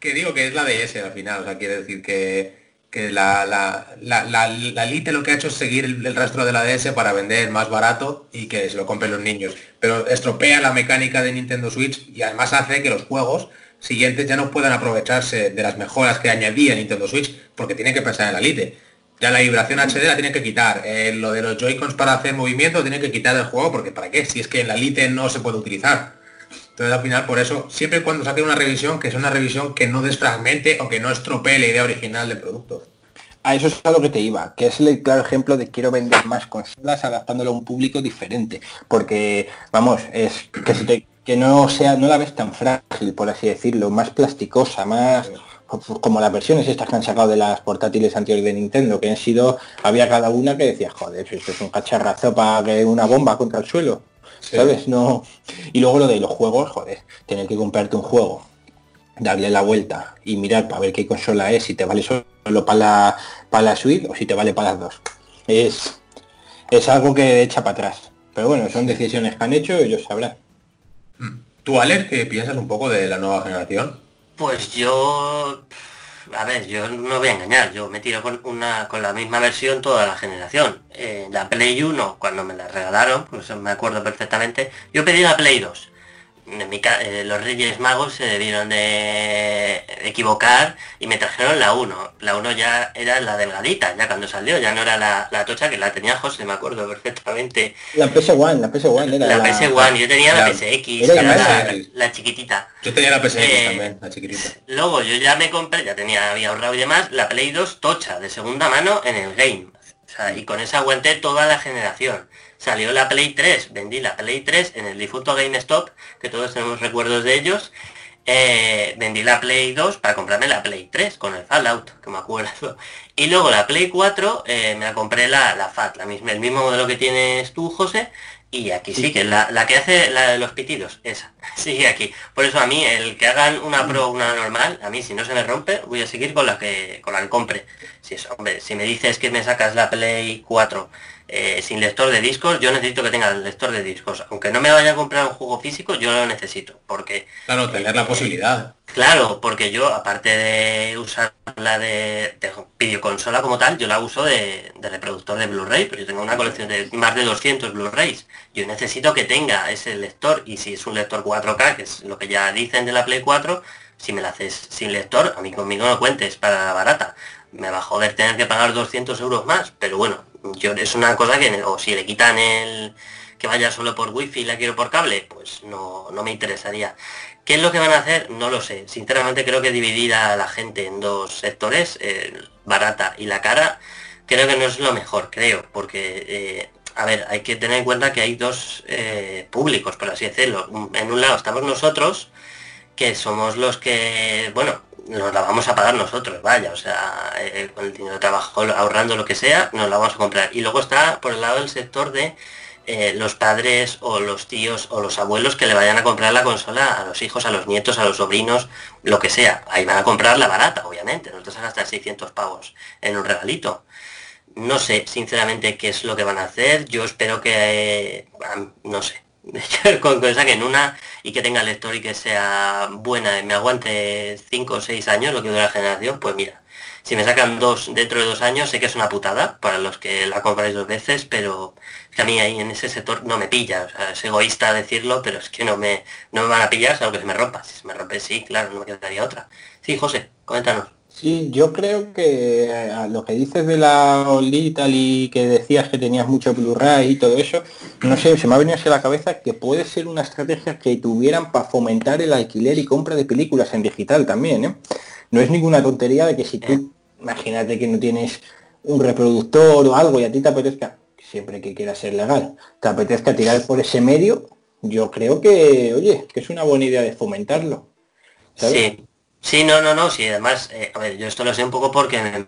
Que digo que es la DS al final, o sea, quiere decir que que la, la, la, la, Lite lo que ha hecho es seguir el, rastro de la DS para vender más barato y que se lo compren los niños. Pero estropea la mecánica de Nintendo Switch y además hace que los juegos siguientes ya no puedan aprovecharse de las mejoras que añadía Nintendo Switch porque tienen que pensar en la Lite. Ya la vibración HD la tienen que quitar. Eh, lo de los Joy-Cons para hacer movimiento tienen que quitar del juego porque ¿para qué? Si es que en la Lite no se puede utilizar. Entonces al final por eso, siempre y cuando saque una revisión, que sea una revisión que no desfragmente o que no estropee la idea original del producto. A eso es a lo que te iba, que es el claro ejemplo de quiero vender más consolas adaptándolo a un público diferente. Porque, vamos, es que, no sea, no la ves tan frágil, por así decirlo, más plasticosa, más como las versiones estas que han sacado de las portátiles anteriores de Nintendo, que han sido, había cada una que decía, joder, esto es un cacharrazo para que una bomba contra el suelo. ¿Sabes? No. Y luego lo de los juegos, joder, tener que comprarte un juego, darle la vuelta y mirar para ver qué consola es, si te vale solo para la, para la suite o si te vale para las dos. Es, es algo que echa para atrás. Pero bueno, son decisiones que han hecho, ellos sabrán. Mm. ¿Tú, Alex, qué piensas un poco de la nueva generación? Pues yo a ver, yo no voy a engañar, yo me tiro con, una, con la misma versión toda la generación. Eh, la Play 1, cuando me la regalaron, pues me acuerdo perfectamente, yo pedí la Play 2. Eh, los Reyes Magos se debieron de equivocar y me trajeron la 1. La 1 ya era la delgadita, ya cuando salió, ya no era la, tocha que la tenía José, me acuerdo perfectamente. La PS1, la PS1 era la, PS1, yo tenía la, PSX, era la, chiquitita. Yo tenía la PSX eh, también, la chiquitita. Luego yo ya me compré, ya tenía, había ahorrado y demás, la Play 2 tocha, de segunda mano en el game. y con esa aguanté toda la generación salió la Play 3, vendí la Play 3 en el difunto GameStop, que todos tenemos recuerdos de ellos, eh, vendí la Play 2 para comprarme la Play 3 con el Fallout, que me acuerdo. Y luego la Play 4 eh, me la compré la, la FAT, la misma, el mismo modelo que tienes tú, José, y aquí sí, que la, la, que hace la de los pitidos, esa, sigue aquí. Por eso a mí, el que hagan una Pro o una normal, a mí si no se me rompe, voy a seguir con la que con la que compre. Si es, hombre, si me dices que me sacas la Play 4 eh, sin lector de discos, yo necesito que tenga el lector de discos. Aunque no me vaya a comprar un juego físico, yo lo necesito. Porque. Claro, tener la posibilidad. Claro, porque yo, aparte de usar la de, videoconsola como tal, yo la uso de, reproductor de Blu-ray, pero yo tengo una colección de más de 200 Blu-rays. Yo necesito que tenga ese lector, y si es un lector 4K, que es lo que ya dicen de la Play 4, si me la haces sin lector, a mí conmigo no cuentes para la barata. Me va a joder tener que pagar 200 euros más, pero bueno, yo es una cosa que, o si le quitan el que vaya solo por wifi y la quiero por cable, pues no, no me interesaría. ¿Qué es lo que van a hacer? No lo sé. Sinceramente creo que dividir a la gente en dos sectores, barata y la cara, creo que no es lo mejor, creo, porque, eh, a ver, hay que tener en cuenta que hay dos eh, públicos, por así decirlo. En un lado estamos nosotros, que somos los que, bueno, nos la vamos a pagar nosotros, vaya, o sea, eh, con el dinero de trabajo, ahorrando lo que sea, nos la vamos a comprar. Y luego está por el lado del sector de eh, los padres o los tíos o los abuelos que le vayan a comprar la consola a los hijos, a los nietos, a los sobrinos, lo que sea. Ahí van a comprar la barata, obviamente, no te a gastar 600 pavos en un regalito. No sé, sinceramente, qué es lo que van a hacer. Yo espero que, eh, no sé, con que saquen una y que tenga lector y que sea buena y me aguante 5 o 6 años, lo que dura la generación, pues mira, si me sacan dos dentro de dos años, sé que es una putada para los que la compráis dos veces, pero es que a mí ahí en ese sector no me pilla, o sea, es egoísta decirlo, pero es que no me, no me van a pillar, salvo que se me rompa. Si se me rompe, sí, claro, no me quedaría otra. Sí, José, coméntanos. Sí, yo creo que eh, a lo que dices de la OLED y que decías que tenías mucho Blu-ray y todo eso, no sé, se me ha venido a la cabeza que puede ser una estrategia que tuvieran para fomentar el alquiler y compra de películas en digital también, ¿eh? No es ninguna tontería de que si tú, imagínate que no tienes un reproductor o algo y a ti te apetezca, siempre que quiera ser legal, te apetezca tirar por ese medio, yo creo que, oye, que es una buena idea de fomentarlo. Sí, Sí, no, no, no, sí, además, eh, a ver, yo esto lo sé un poco porque,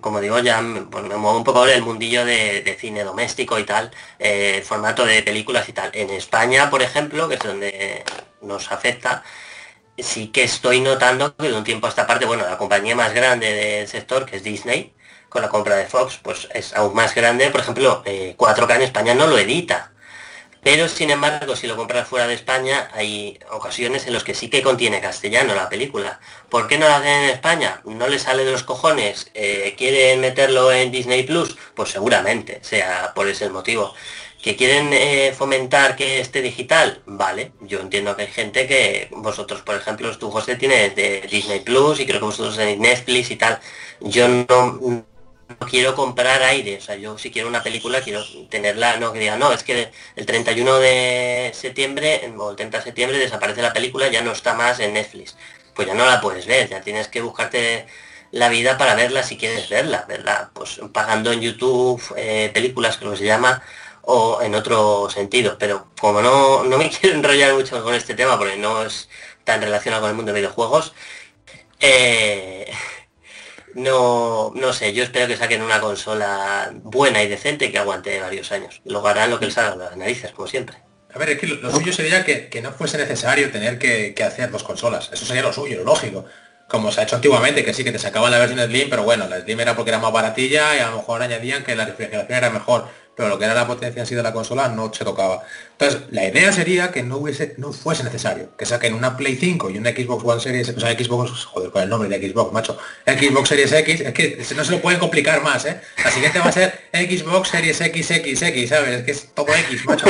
como digo, ya pues me muevo un poco en el mundillo de, cine doméstico y tal, eh, formato de películas y tal. En España, por ejemplo, que es donde nos afecta, sí que estoy notando que de un tiempo a esta parte, bueno, la compañía más grande del sector, que es Disney, con la compra de Fox, pues es aún más grande. Por ejemplo, 4K eh, en España no lo edita. Pero sin embargo, si lo compras fuera de España, hay ocasiones en las que sí que contiene castellano la película. ¿Por qué no la hacen en España? ¿No le sale de los cojones? Eh, ¿Quieren meterlo en Disney Plus? Pues seguramente sea por ese motivo. ¿Que quieren eh, fomentar que esté digital? Vale, yo entiendo que hay gente que vosotros, por ejemplo, tú José tienes de Disney Plus y creo que vosotros tenéis Netflix y tal. Yo no, no quiero comprar aire, o sea, yo si quiero una película quiero tenerla, no que diga, no, es que el 31 de septiembre o el 30 de septiembre desaparece la película, ya no está más en Netflix. Pues ya no la puedes ver, ya tienes que buscarte la vida para verla si quieres verla, verla pues pagando en YouTube eh, películas que se llama o en otro sentido. Pero como no, no me quiero enrollar mucho con este tema porque no es tan relacionado con el mundo de videojuegos, eh, no, no sé, yo espero que saquen una consola buena y decente que aguante varios años. Luego harán lo que les hagan las narices, como siempre. A ver, es que lo, suyo sería que, no fuese necesario tener que, hacer dos consolas. Eso sería lo suyo, lo lógico. Como se ha hecho antiguamente, que sí, que te sacaban la versión Slim, pero bueno, la Slim era porque era más baratilla y a lo mejor añadían que la refrigeración era mejor pero lo que era la potencia en sí de la consola no se tocaba. Entonces, la idea sería que no hubiese, no fuese necesario, que saquen una Play 5 y una Xbox One Series, o sea, Xbox, joder, con el nombre de Xbox, macho, Xbox Series X, es que no se lo pueden complicar más, ¿eh? La siguiente va a ser Xbox Series XXX, ¿sabes? Es que es todo X, macho.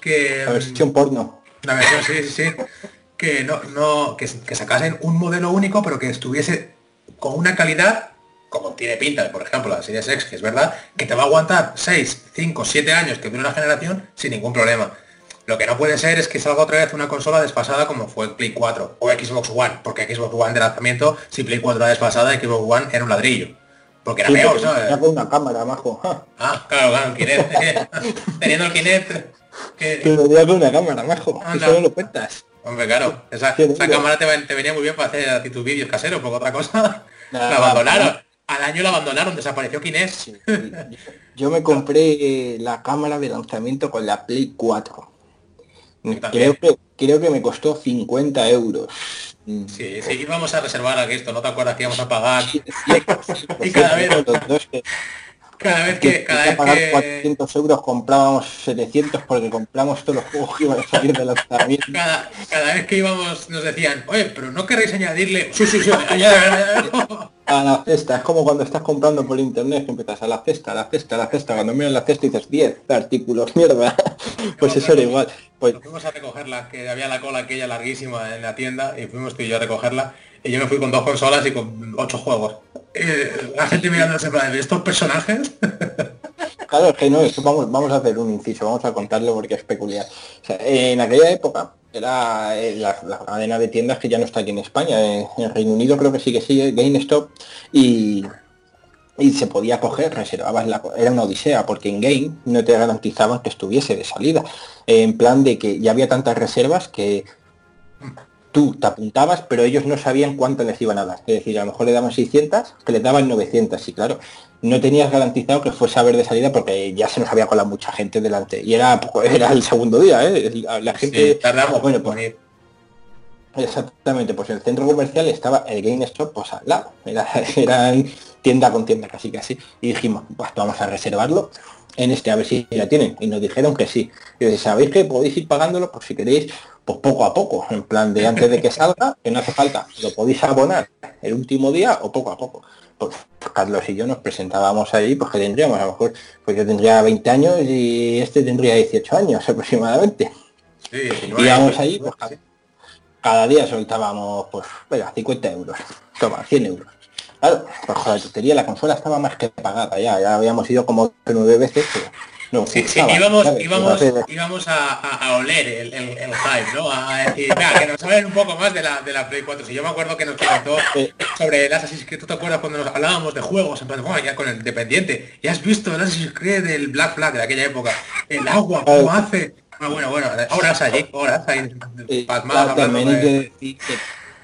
Que, la versión porno. La versión, sí, sí, sí. Que no, no, que, que sacasen un modelo único, pero que estuviese con una calidad como tiene pinta, por ejemplo, la Series X, que es verdad, que te va a aguantar 6, 5, 7 años que dure una generación sin ningún problema. Lo que no puede ser es que salga otra vez una consola desfasada como fue Play 4 o Xbox One, porque Xbox One de lanzamiento, si Play 4 era desfasada, Xbox One era un ladrillo. Porque era peor, ¿sabes? con una cámara, majo. Ah, claro, claro, el Kinect. Teniendo el Kinect. Que... Pero con una cámara, majo. Eso lo cuentas. Hombre, claro. Esa, cámara te, venía muy bien para hacer tus vídeos caseros, porque otra cosa. la abandonaron. Al año lo abandonaron, desapareció Kinect. Yo me compré la cámara de lanzamiento con la Play 4. Creo que, creo que me costó 50 euros. Sí, sí, íbamos a reservar aquí esto, ¿no te acuerdas que íbamos a pagar? y cada vez... Cada vez que... Cada vez pagar 400 euros comprábamos 700 porque compramos todos los juegos que iban a salir de lanzamiento. Cada, cada vez que íbamos nos decían, oye, pero no queréis añadirle... Sí, sí, sí, a la cesta, es como cuando estás comprando por internet, que empiezas a la cesta, a la cesta, a la cesta, cuando miras la cesta dices 10 artículos, mierda, pues eso era igual. Pues... fuimos a recogerla, que había la cola aquella larguísima en la tienda y fuimos tú y yo a recogerla y yo me fui con dos consolas y con ocho juegos. Eh, la gente mirándose para estos personajes. Claro, es que no, vamos, vamos a hacer un inciso, vamos a contarlo porque es peculiar. en aquella época era eh, la, cadena de tiendas que ya no está aquí en España. En, el Reino Unido creo que sí que sigue GameStop y, y se podía coger, reservabas la, era una odisea, porque en Game no te garantizaban que estuviese de salida. En plan de que ya había tantas reservas que tú te apuntabas, pero ellos no sabían cuánto les iban a dar. Es decir, a lo mejor le daban 600, que le daban 900, y claro, no tenías garantizado que fuese a ver de salida porque ya se nos había colado mucha gente delante. Y era, era el segundo día, ¿eh? La gente... tardamos, bueno, pues, Exactamente, pues el centro comercial estaba el GameStop pues al lado. Era, eran tienda con tienda casi casi. Y dijimos, pues vamos a reservarlo en este, a ver si ya tienen. Y nos dijeron que sí. Y dije, ¿sabéis que podéis ir pagándolo por si queréis pues poco a poco, en plan de antes de que salga, que no hace falta, lo podéis abonar el último día o poco a poco. Pues, Carlos y yo nos presentábamos ahí, pues que tendríamos, a lo mejor, pues yo tendría 20 años y este tendría 18 años aproximadamente. Sí, Íbamos ahí, pues cada, día soltábamos, pues, venga, 50 euros, toma, 100 euros. Claro, pues la tontería, la consola estaba más que pagada ya, ya habíamos ido como nueve veces, pero no, sí, sí, íbamos, íbamos, íbamos a, a, oler el, el, el, hype, ¿no? A decir, que nos hablen un poco más de la, de la Play 4. Si yo me acuerdo que nos comentó sobre el Assassin's Creed, ¿tú te acuerdas cuando nos hablábamos de juegos? En plan, ya con el dependiente. ¿Ya has visto el Assassin's Creed del Black Flag de aquella época? El agua, ¿cómo hace? Ah, bueno, bueno, horas allí, horas ahí, pasmadas, hablando de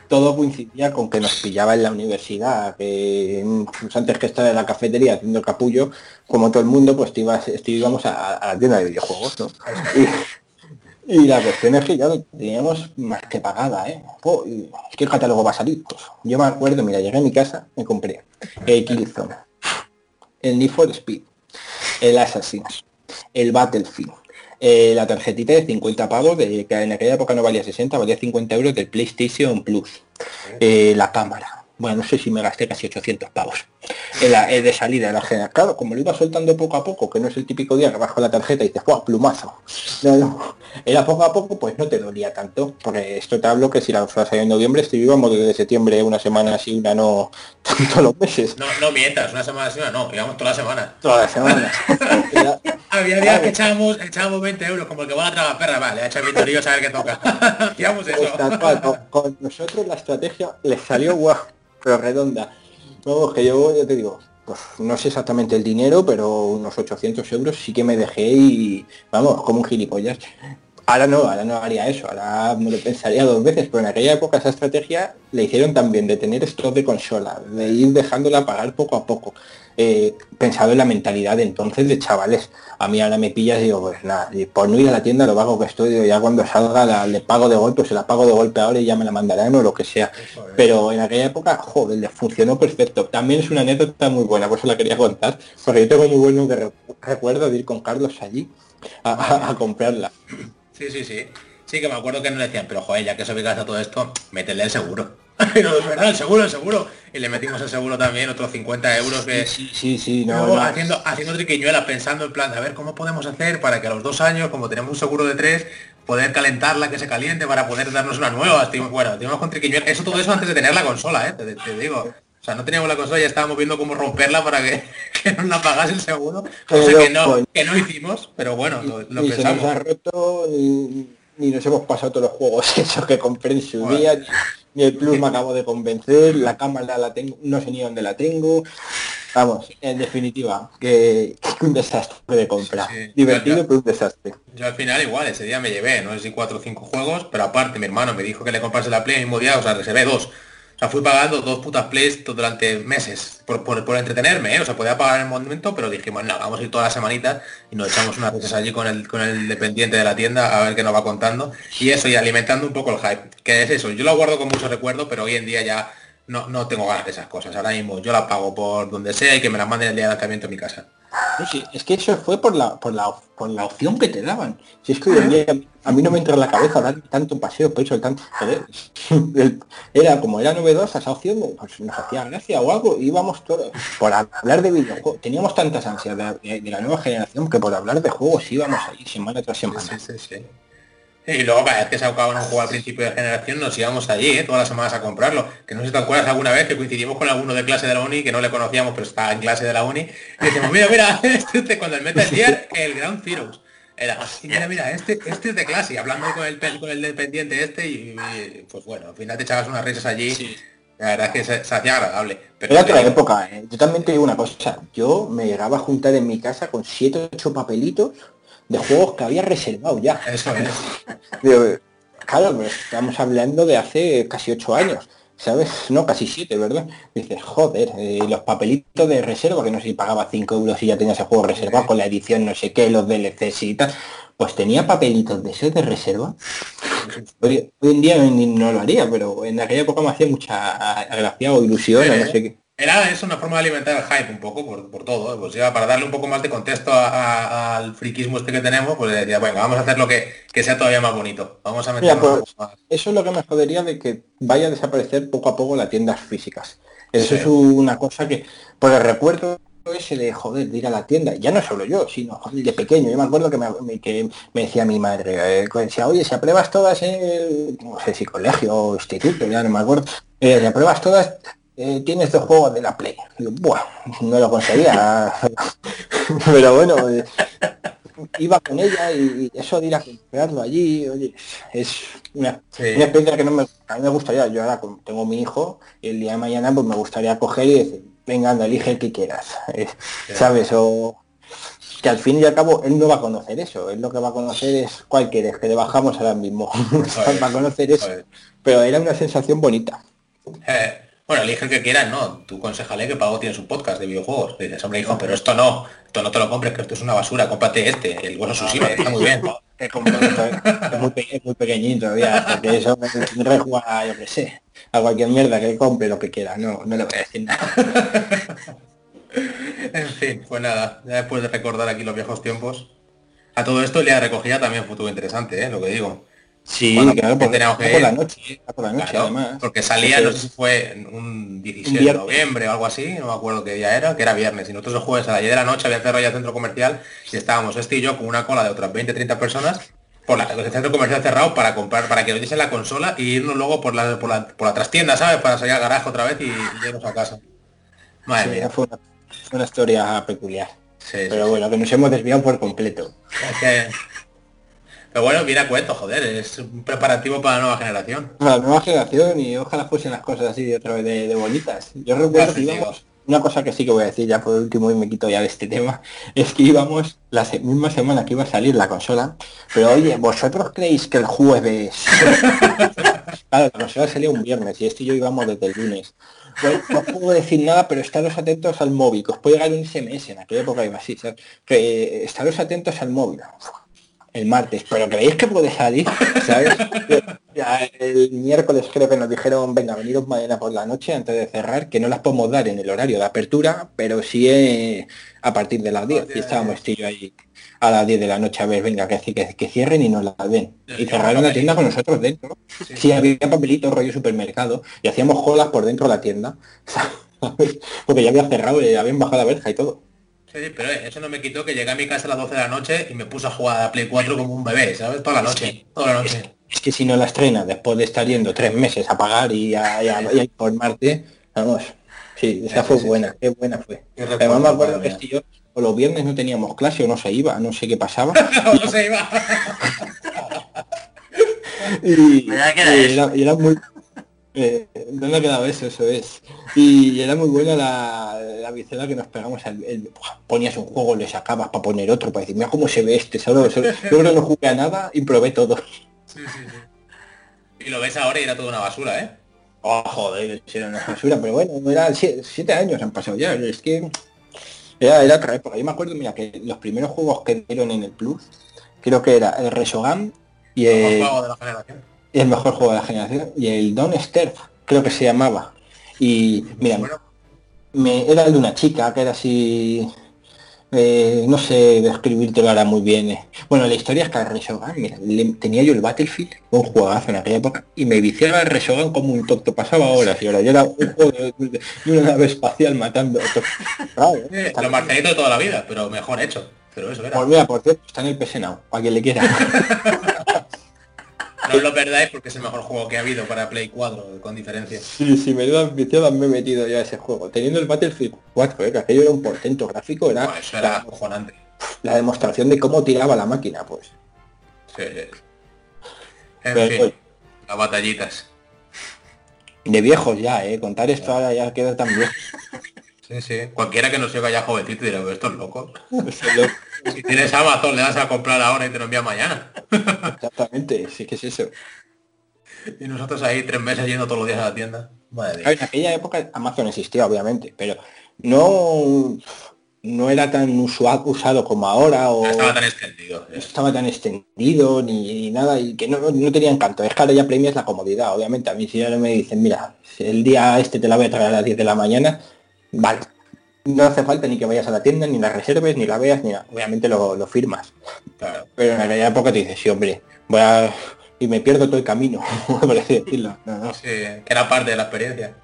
todo coincidía con que nos pillaba en la universidad, que pues antes que estar en la cafetería haciendo capullo, como todo el mundo, pues te ibas, íbamos a, la tienda de videojuegos, ¿no? Y la cuestión es que ya lo teníamos más que pagada, ¿eh? ¿Qué catálogo va a salir? Pues yo me acuerdo, mira, llegué a mi casa, me compré el Killzone, el Need for Speed, el Assassins, el Battlefield, eh, la tarjetita de 50 pavos, de, que en aquella época no valía 60, valía 50 euros del PlayStation Plus, eh, la cámara, bueno, no sé si me gasté casi 800 pavos en la, de salida de la general. Claro, como lo iba soltando poco a poco, que no es el típico día que bajo la tarjeta y te ¡buah, plumazo! era poco a poco, pues no te dolía tanto, porque esto te hablo que si la frase en noviembre, estoy íbamos desde septiembre una semana así, una no, todos los meses. No, no mientas, una semana así, una no, íbamos toda la semana. Toda la semana. Había días que echábamos, echábamos 20 euros, como el que va a tragar perra, vale, ha echado a saber qué toca. Hacíamos eso. Pues con, con, nosotros la estrategia les salió guau pero redonda. Vamos, que yo ya te digo, pues no sé exactamente el dinero, pero unos 800 euros sí que me dejé y, vamos, como un gilipollas. Ahora no, ahora no haría eso, ahora me lo pensaría dos veces, pero en aquella época esa estrategia le hicieron también de tener stock de consola, de ir dejándola pagar poco a poco. Eh, pensado en la mentalidad de entonces de chavales. A mí ahora me pillas y digo, pues nada, por no ir a la tienda lo vago que estoy, ya cuando salga le pago de golpe, se la pago de golpe ahora y ya me la mandarán o lo que sea. Pero en aquella época, joder, le funcionó perfecto. También es una anécdota muy buena, por eso la quería contar, porque yo tengo muy bueno que recuerdo de ir con Carlos allí a comprarla. Sí, sí, sí. Sí, que me acuerdo que nos decían, pero joder, ya que se a todo esto, métele el seguro. no, es verdad, el seguro, el seguro. Y le metimos el seguro también, otros 50 euros que... Sí, sí, sí, no, Haciendo, haciendo triquiñuelas, pensando en plan, a ver, ¿cómo podemos hacer para que a los dos años, como tenemos un seguro de tres, poder calentarla, que se caliente, para poder darnos una nueva? Bueno, tenemos con triquiñuelas. Eso todo eso antes de tener la consola, ¿eh? Te, digo. O sea, no teníamos la consola, ya estábamos viendo cómo romperla para que, que nos la pagase el seguro. Cosa que no, que no hicimos, pero bueno, lo, pensamos ni nos hemos pasado todos los juegos esos que compré en su día, ni, el Plus me acabo de convencer, la cámara la tengo, no sé ni dónde la tengo. Vamos, en definitiva, que, un desastre de compra. Divertido, pero un desastre. Yo al final igual, ese día me llevé, no sé si cuatro o cinco juegos, pero aparte mi hermano me dijo que le comprase la Play el mismo día, o sea, reservé dos. Fui pagando dos putas plays durante meses por, por, entretenerme, ¿eh? O sea, podía pagar el momento, pero dijimos, no, vamos a ir todas las semanitas y nos echamos unas veces allí con el, con el dependiente de la tienda a ver qué nos va contando. Y eso, y alimentando un poco el hype. Que es eso, yo lo guardo con mucho recuerdo, pero hoy en día ya no, no tengo ganas de esas cosas. Ahora mismo yo la pago por donde sea y que me la manden el día de lanzamiento a mi casa. Es que eso fue por la, por la, por la opción que te daban. Si es que a mí no me entra en la cabeza dar tanto paseo, por eso el tanto. Era como era novedosa esa opción, pues nos hacía gracia o algo, íbamos todos por hablar de videojuegos. Teníamos tantas ansias de, la nueva generación que por hablar de juegos íbamos ahí semana tras semana. Y luego cada vez que se acababa un juego al principio de generación nos íbamos allí, ¿eh? todas las semanas a comprarlo. Que no sé si te acuerdas alguna vez que coincidimos con alguno de clase de la uni que no le conocíamos, pero estaba en clase de la uni. Y decimos, mira, mira, este, cuando el Metal Gear, el Ground Zeroes. Era, mira, mira, este, este es de clase, hablando con el, con el dependiente este y, pues bueno, al final te echabas unas risas allí. La verdad es que se, hacía agradable. Pero Era otra época, ¿eh? yo también te digo una cosa, yo me llegaba a juntar en mi casa con siete ocho papelitos de juegos que había reservado ya. Eso es. claro, estamos hablando de hace casi ocho años. ¿Sabes? No, casi siete, ¿verdad? Dices, joder, eh, los papelitos de reserva, que no sé si pagaba 5 euros y ya tenía ese juego reservado con la edición no sé qué, los DLCs y tal. Pues tenía papelitos de esos de reserva. Hoy, en día no, lo haría, pero en aquella época me hacía mucha gracia o ilusión, no sé qué. Era es una forma de alimentar el hype un poco por, todo, ¿eh? pues ya para darle un poco más de contexto al friquismo este que tenemos, pues decía, bueno, vamos a hacer lo que, sea todavía más bonito. Vamos a meter pues, Eso es lo que me jodería de que vaya a desaparecer poco a poco las tiendas físicas. Eso es una cosa que, por el recuerdo ese de joder, de ir a la tienda, ya no solo yo, sino de pequeño. Yo me acuerdo que me, que me decía mi madre, eh, decía, oye, si apruebas todas en el, no sé si colegio o instituto, ya no me acuerdo, eh, si apruebas todas, eh, tienes dos juegos de la Play. no lo conseguía. Pero bueno, eh, iba con ella y eso de ir a comprarlo allí, oye, es una, experiencia que no me, a mí me gustaría. Yo ahora tengo mi hijo y el día de mañana pues me gustaría coger y decir, venga, anda, elige el que quieras. ¿Sabes? O que al fin y al cabo él no va a conocer eso. Él lo que va a conocer es cuál quieres, que le bajamos ahora mismo. va a conocer eso. Pero era una sensación bonita. Eh, bueno, elige el que quieras, ¿no? Tú consejale que Pago tiene su podcast de videojuegos. dices, hombre, hijo, pero esto no, esto no te lo compres, que esto es una basura, cómprate este, el hueso sushi, está muy bien. Es, muy, muy, pequeñito todavía, hasta que eso me tendré jugar, yo que sé, a cualquier mierda que compre lo que quiera, no, no le voy a decir nada. en fin, pues nada, ya después de recordar aquí los viejos tiempos. A todo esto le recogida también fue interesante, ¿eh? lo que digo. Sí, claro, por, la noche, por la noche además. Porque salía, no sé si fue un 17 de noviembre o algo así, no me acuerdo qué día era, que era viernes. Y nosotros el jueves a las 10 de la noche había cerrado ya el centro comercial y estábamos este y yo con una cola de otras 20, 30 personas por la, el centro comercial cerrado para comprar, para que nos diese la consola y irnos luego por la, por la, por la trastienda, ¿sabes? Para salir al garaje otra vez y, irnos a casa. Madre mía. Fue una, historia peculiar. Pero bueno, que nos hemos desviado por completo. Pero bueno, mira cuento, joder, es un preparativo para la nueva generación. La nueva generación y ojalá fuesen las cosas así de otra vez de, bonitas. Yo recuerdo que íbamos, una cosa que sí que voy a decir ya por último y me quito ya de este tema, es que íbamos la misma semana que iba a salir la consola, pero oye, ¿vosotros creéis que el jueves... claro, la consola salía un viernes y este y yo íbamos desde el lunes. No puedo decir nada, pero estaros atentos al móvil, que os puede llegar un SMS, en aquella época iba así, ¿sabes? Que estaros atentos al móvil el martes, pero ¿creéis que puede salir? ¿Sabes? el miércoles creo que nos dijeron, venga, venidos mañana por la noche antes de cerrar, que no las podemos dar en el horario de apertura, pero sí eh, a partir de las 10. Y estábamos tío ahí a las 10 de la noche a ver, venga, que, que, que cierren y nos la den. Y cerraron la tienda con nosotros dentro. Sí, había papelitos, rollo supermercado, y hacíamos colas por dentro de la tienda, Porque ya había cerrado, y habían bajado la verja y todo. Sí, pero eso no me quitó que llegué a mi casa a las 12 de la noche y me puse a jugar a Play 4 como un bebé, ¿sabes? Toda la noche, toda la noche. Es, que si no la estrena después de estar yendo tres meses a pagar y a, informarte, vamos, sí, esa fue buena, qué buena fue. Además me acuerdo que este yo, o los viernes no teníamos clase o no se iba, no sé qué pasaba. no se iba. y, era muy eh, ¿Dónde ha quedado eso? Eso es. Y era muy buena la, la que nos pegamos. El, ponías un juego, le sacabas para poner otro, para decir, mira cómo se ve este. Solo, solo, yo no jugué a nada y probé todo. Sí, sí, sí. Y lo ves ahora y era toda una basura, ¿eh? Oh, joder, era una basura, pero bueno, era siete, años han pasado ya. Es que era, era otra época. Yo me acuerdo, mira, que los primeros juegos que dieron en el Plus, creo que era el Resogan y el... Juego de la generación el mejor juego de la generación. Y el Don Sterf, creo que se llamaba. Y mira, me, era el de una chica que era así. Eh, no sé describirte ahora muy bien. Eh. Bueno, la historia es que el Resogan, mira, tenía yo el Battlefield, un juegazo en aquella época, y me viciaba el Resogan como un tonto, pasaba horas y ahora Yo era un juego de, una nave espacial matando. Eh, lo de toda la vida, pero mejor hecho. Pero eso era. Pues mira, por cierto, está en el PS Now, para quien le quiera. No lo perdáis porque es el mejor juego que ha habido para Play 4, con diferencia. Sí, sí, me lo me he metido ya ese juego. Teniendo el Battlefield 4, ¿eh? que aquello era un portento gráfico, era, eso era la, la demostración de cómo tiraba la máquina, pues. Sí, En fin, las batallitas. De viejos ya, ¿eh? Contar esto ahora ya queda tan viejo. Sí, sí. Cualquiera que no se vaya jovencito dirá, esto es loco. si tienes Amazon, le das a comprar ahora y te lo envía mañana. Exactamente, sí que es eso. Y nosotros ahí tres meses yendo todos los días a la tienda. En aquella época Amazon existía, obviamente, pero no no era tan usual, usado como ahora o no estaba tan extendido no estaba tan extendido ni, nada y que no, no, tenía encanto es que ahora ya premias la comodidad obviamente a mí si ahora me dicen mira el día este te la voy a traer a las 10 de la mañana vale no hace falta ni que vayas a la tienda, ni la reserves, ni la veas, ni nada. Obviamente lo, firmas. Pero en aquella época te dices, sí, hombre, voy a... Y me pierdo todo el camino, por así decirlo. Sí, que era parte de la experiencia.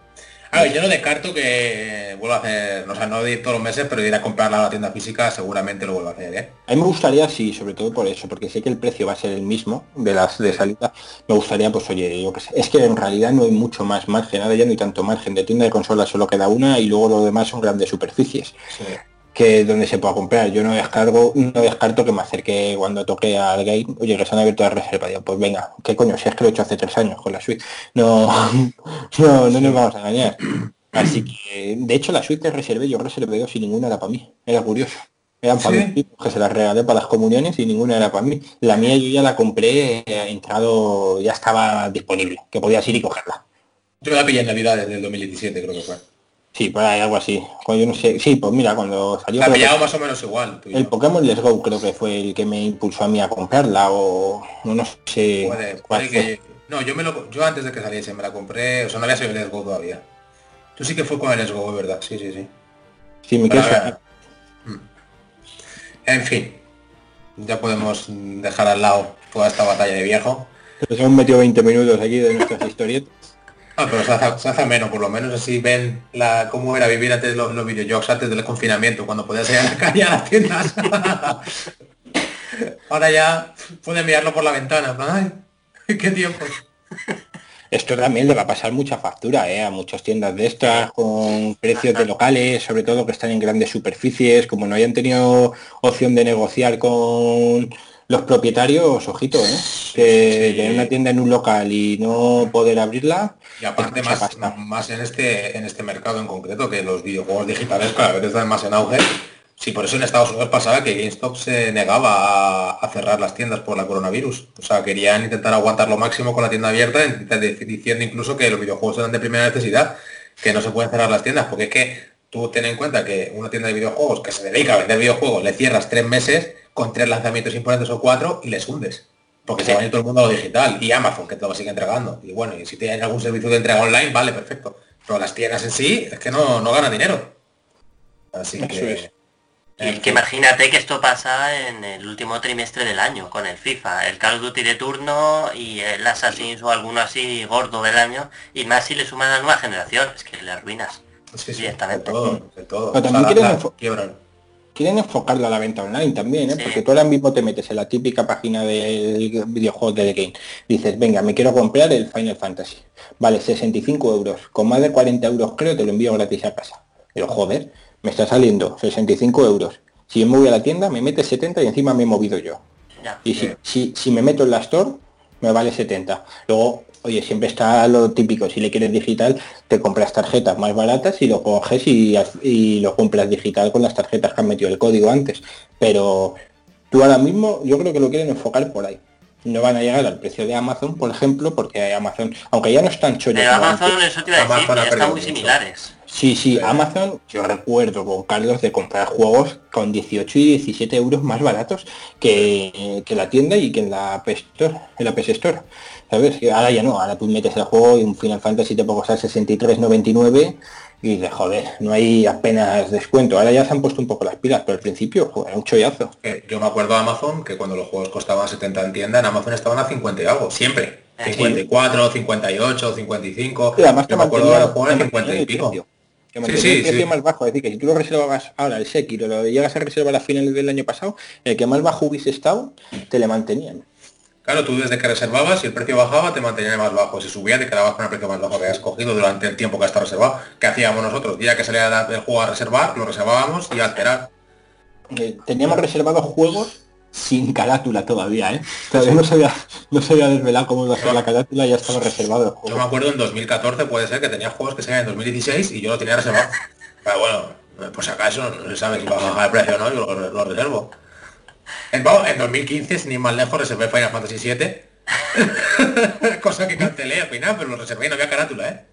A ver, yo no descarto que vuelva a hacer, o sea, no de ir todos los meses, pero ir a comprarla a la tienda física seguramente lo vuelvo a hacer, ¿eh? A mí me gustaría, sí, sobre todo por eso, porque sé que el precio va a ser el mismo de las de salida. Me gustaría, pues oye, yo que sé, es que en realidad no hay mucho más margen, ahora ya no hay tanto margen de tienda de consolas, solo queda una y luego lo demás son grandes superficies. Que donde se pueda comprar. Yo no descargo, no descarto que me acerque cuando toque al game, oye, que se han abierto la reserva, pues venga, ¿qué coño? Si es que lo he hecho hace tres años con la suite. No, no, no nos vamos a engañar. Así que, de hecho, la suite que reservé, yo reservé dos y ninguna era para mí. Era curioso. Eran para mí, que se las regalé para las comuniones y ninguna era para mí. La mía yo ya la compré, eh, entrado, ya estaba disponible, que podías ir y cogerla. Yo la pillé en Navidad desde el 2017, creo que fue. Sí, por ahí algo así. Cuando yo no sé. Sí, pues mira, cuando salió. ha pillado más o menos igual. El Pokémon Let's Go creo que fue el que me impulsó a mí a comprarla o no, sé. No, yo me lo yo antes de que saliese me la compré, o sea, no había salido el Let's Go todavía. Tú sí que fue con el Let's Go, ¿verdad? Sí, sí, sí. Sí, me quedo. Mm. En fin, ya podemos dejar al lado toda esta batalla de viejo. Nos hemos metido 20 minutos aquí de nuestras historietas. Ah, pero se hace, menos, por lo menos así ven la cómo era vivir antes de los, los videojuegos, antes del confinamiento, cuando podías ir a la calle a las tiendas. Ahora ya pueden mirarlo por la ventana. ¡Ay! ¡Qué tiempo! Esto también le va a pasar mucha factura ¿eh? a muchas tiendas de estas con precios de locales, sobre todo que están en grandes superficies, como no hayan tenido opción de negociar con los propietarios, ojito, ¿eh? que tener una tienda en un local y no poder abrirla. Y aparte más, más en este en este mercado en concreto, que los videojuegos digitales cada vez están más en auge. Sí, por eso en Estados Unidos pasaba que GameStop se negaba a, cerrar las tiendas por la coronavirus. O sea, querían intentar aguantar lo máximo con la tienda abierta, diciendo incluso que los videojuegos eran de primera necesidad, que no se pueden cerrar las tiendas, porque es que tú ten en cuenta que una tienda de videojuegos que se dedica a vender videojuegos, le cierras tres meses con tres lanzamientos importantes o cuatro y les hundes. Porque se va a ir todo el mundo a lo digital y Amazon que te lo sigue entregando. Y bueno, y si tienen algún servicio de entrega online, vale, perfecto. Pero las tiendas en sí es que no, no ganan dinero. Así que. Y que imagínate que esto pasa en el último trimestre del año, con el FIFA, el Call of Duty de turno y el Assassin's o alguno así gordo del año, y más si le suman a la nueva generación, es que le arruinas. Sí, sí, directamente. todo, todo. Pero también quieren enfocarlo a la venta online también, ¿eh? porque tú ahora mismo te metes en la típica página del videojuego de The Game. Dices, venga, me quiero comprar el Final Fantasy. Vale, 65 euros. Con más de 40 euros creo te lo envío gratis a casa. Pero joder, me está saliendo 65 euros. Si yo me voy a la tienda, me mete 70 y encima me he movido yo. y si, si, si me meto en la store, me vale 70. Luego Oye, siempre está lo típico, si le quieres digital, te compras tarjetas más baratas y lo coges y, lo compras digital con las tarjetas que han metido el código antes. Pero tú ahora mismo yo creo que lo quieren enfocar por ahí. No van a llegar al precio de Amazon, por ejemplo, porque Amazon, aunque ya no están chollos. Pero Amazon, eso te iba a decir, están muy similares. Sí, sí, Amazon, yo recuerdo con Carlos de comprar juegos con 18 y 17 euros más baratos que, que la tienda y que en la App Store, en la PS Store. ¿Sabes? Ahora ya no, ahora tú metes el juego y un Final Fantasy te puede costar 63.99 y de joder, no hay apenas descuento. Ahora ya se han puesto un poco las pilas, pero al principio, joder, un chollazo. Eh, yo me acuerdo de Amazon que cuando los juegos costaban 70 en tienda, en Amazon estaban a 50 y algo, siempre. 54, 58, 55. Sí, además yo me acuerdo de los juegos 50 y pico. Que sí, el precio más bajo, es decir, que si tú lo reservabas ahora el Sekiro, lo llegas a reservar a finales del año pasado, el que más bajo hubiese estado, te le mantenían. Claro, tú desde que reservabas, si el precio bajaba, te mantenía más bajo. Si subía, te quedabas con el precio más bajo que habías cogido durante el tiempo que has estado reservado. ¿Qué hacíamos nosotros? Día que salía del juego a reservar, lo reservábamos y a esperar. Eh, teníamos reservados juegos sin carátula todavía, ¿eh? Todavía no se había, no se había desvelado cómo iba a ser la carátula, ya estaba reservado el juego. Yo me acuerdo en 2014 puede ser que tenía juegos que salían en 2016 y yo lo tenía reservado. Pero bueno, pues acaso no se sabe si va a bajar el precio o no, yo lo reservo. En, 2015, sin ir más lejos, reservé Final Fantasy VII. Cosa que cancelé al final, pero lo reservé y no había carátula, ¿eh?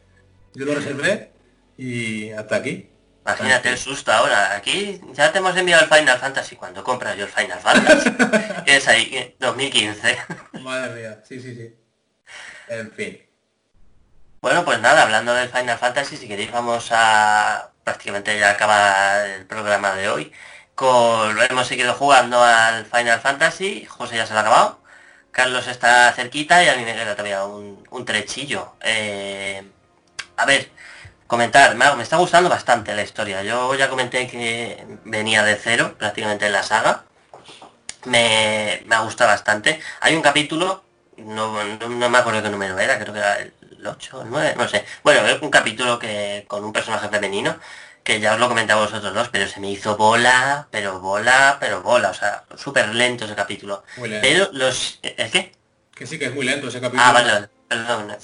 Yo lo reservé y hasta aquí. Imagínate el susto ahora. Aquí ya te hemos enviado el Final Fantasy cuando compras yo el Final Fantasy. es ahí, 2015. Madre mía, sí, sí, sí. En fin. Bueno, pues nada, hablando del Final Fantasy, si queréis vamos a... prácticamente ya acaba el programa de hoy lo hemos seguido jugando al Final Fantasy, José ya se lo ha acabado, Carlos está cerquita y a mí me queda todavía un, trechillo. Eh, a ver, comentar, me, está gustando bastante la historia. Yo ya comenté que venía de cero prácticamente en la saga. Me, me ha gustado bastante. Hay un capítulo, no, me acuerdo qué número era, creo que era el 8 el 9, no sé. Bueno, un capítulo que con un personaje femenino que ya os lo comentaba vosotros dos, pero se me hizo bola, pero bola, pero bola, o sea, súper lento ese capítulo. Pero los... ¿El qué? Que sí que es muy lento ese capítulo. Ah, vale, perdón.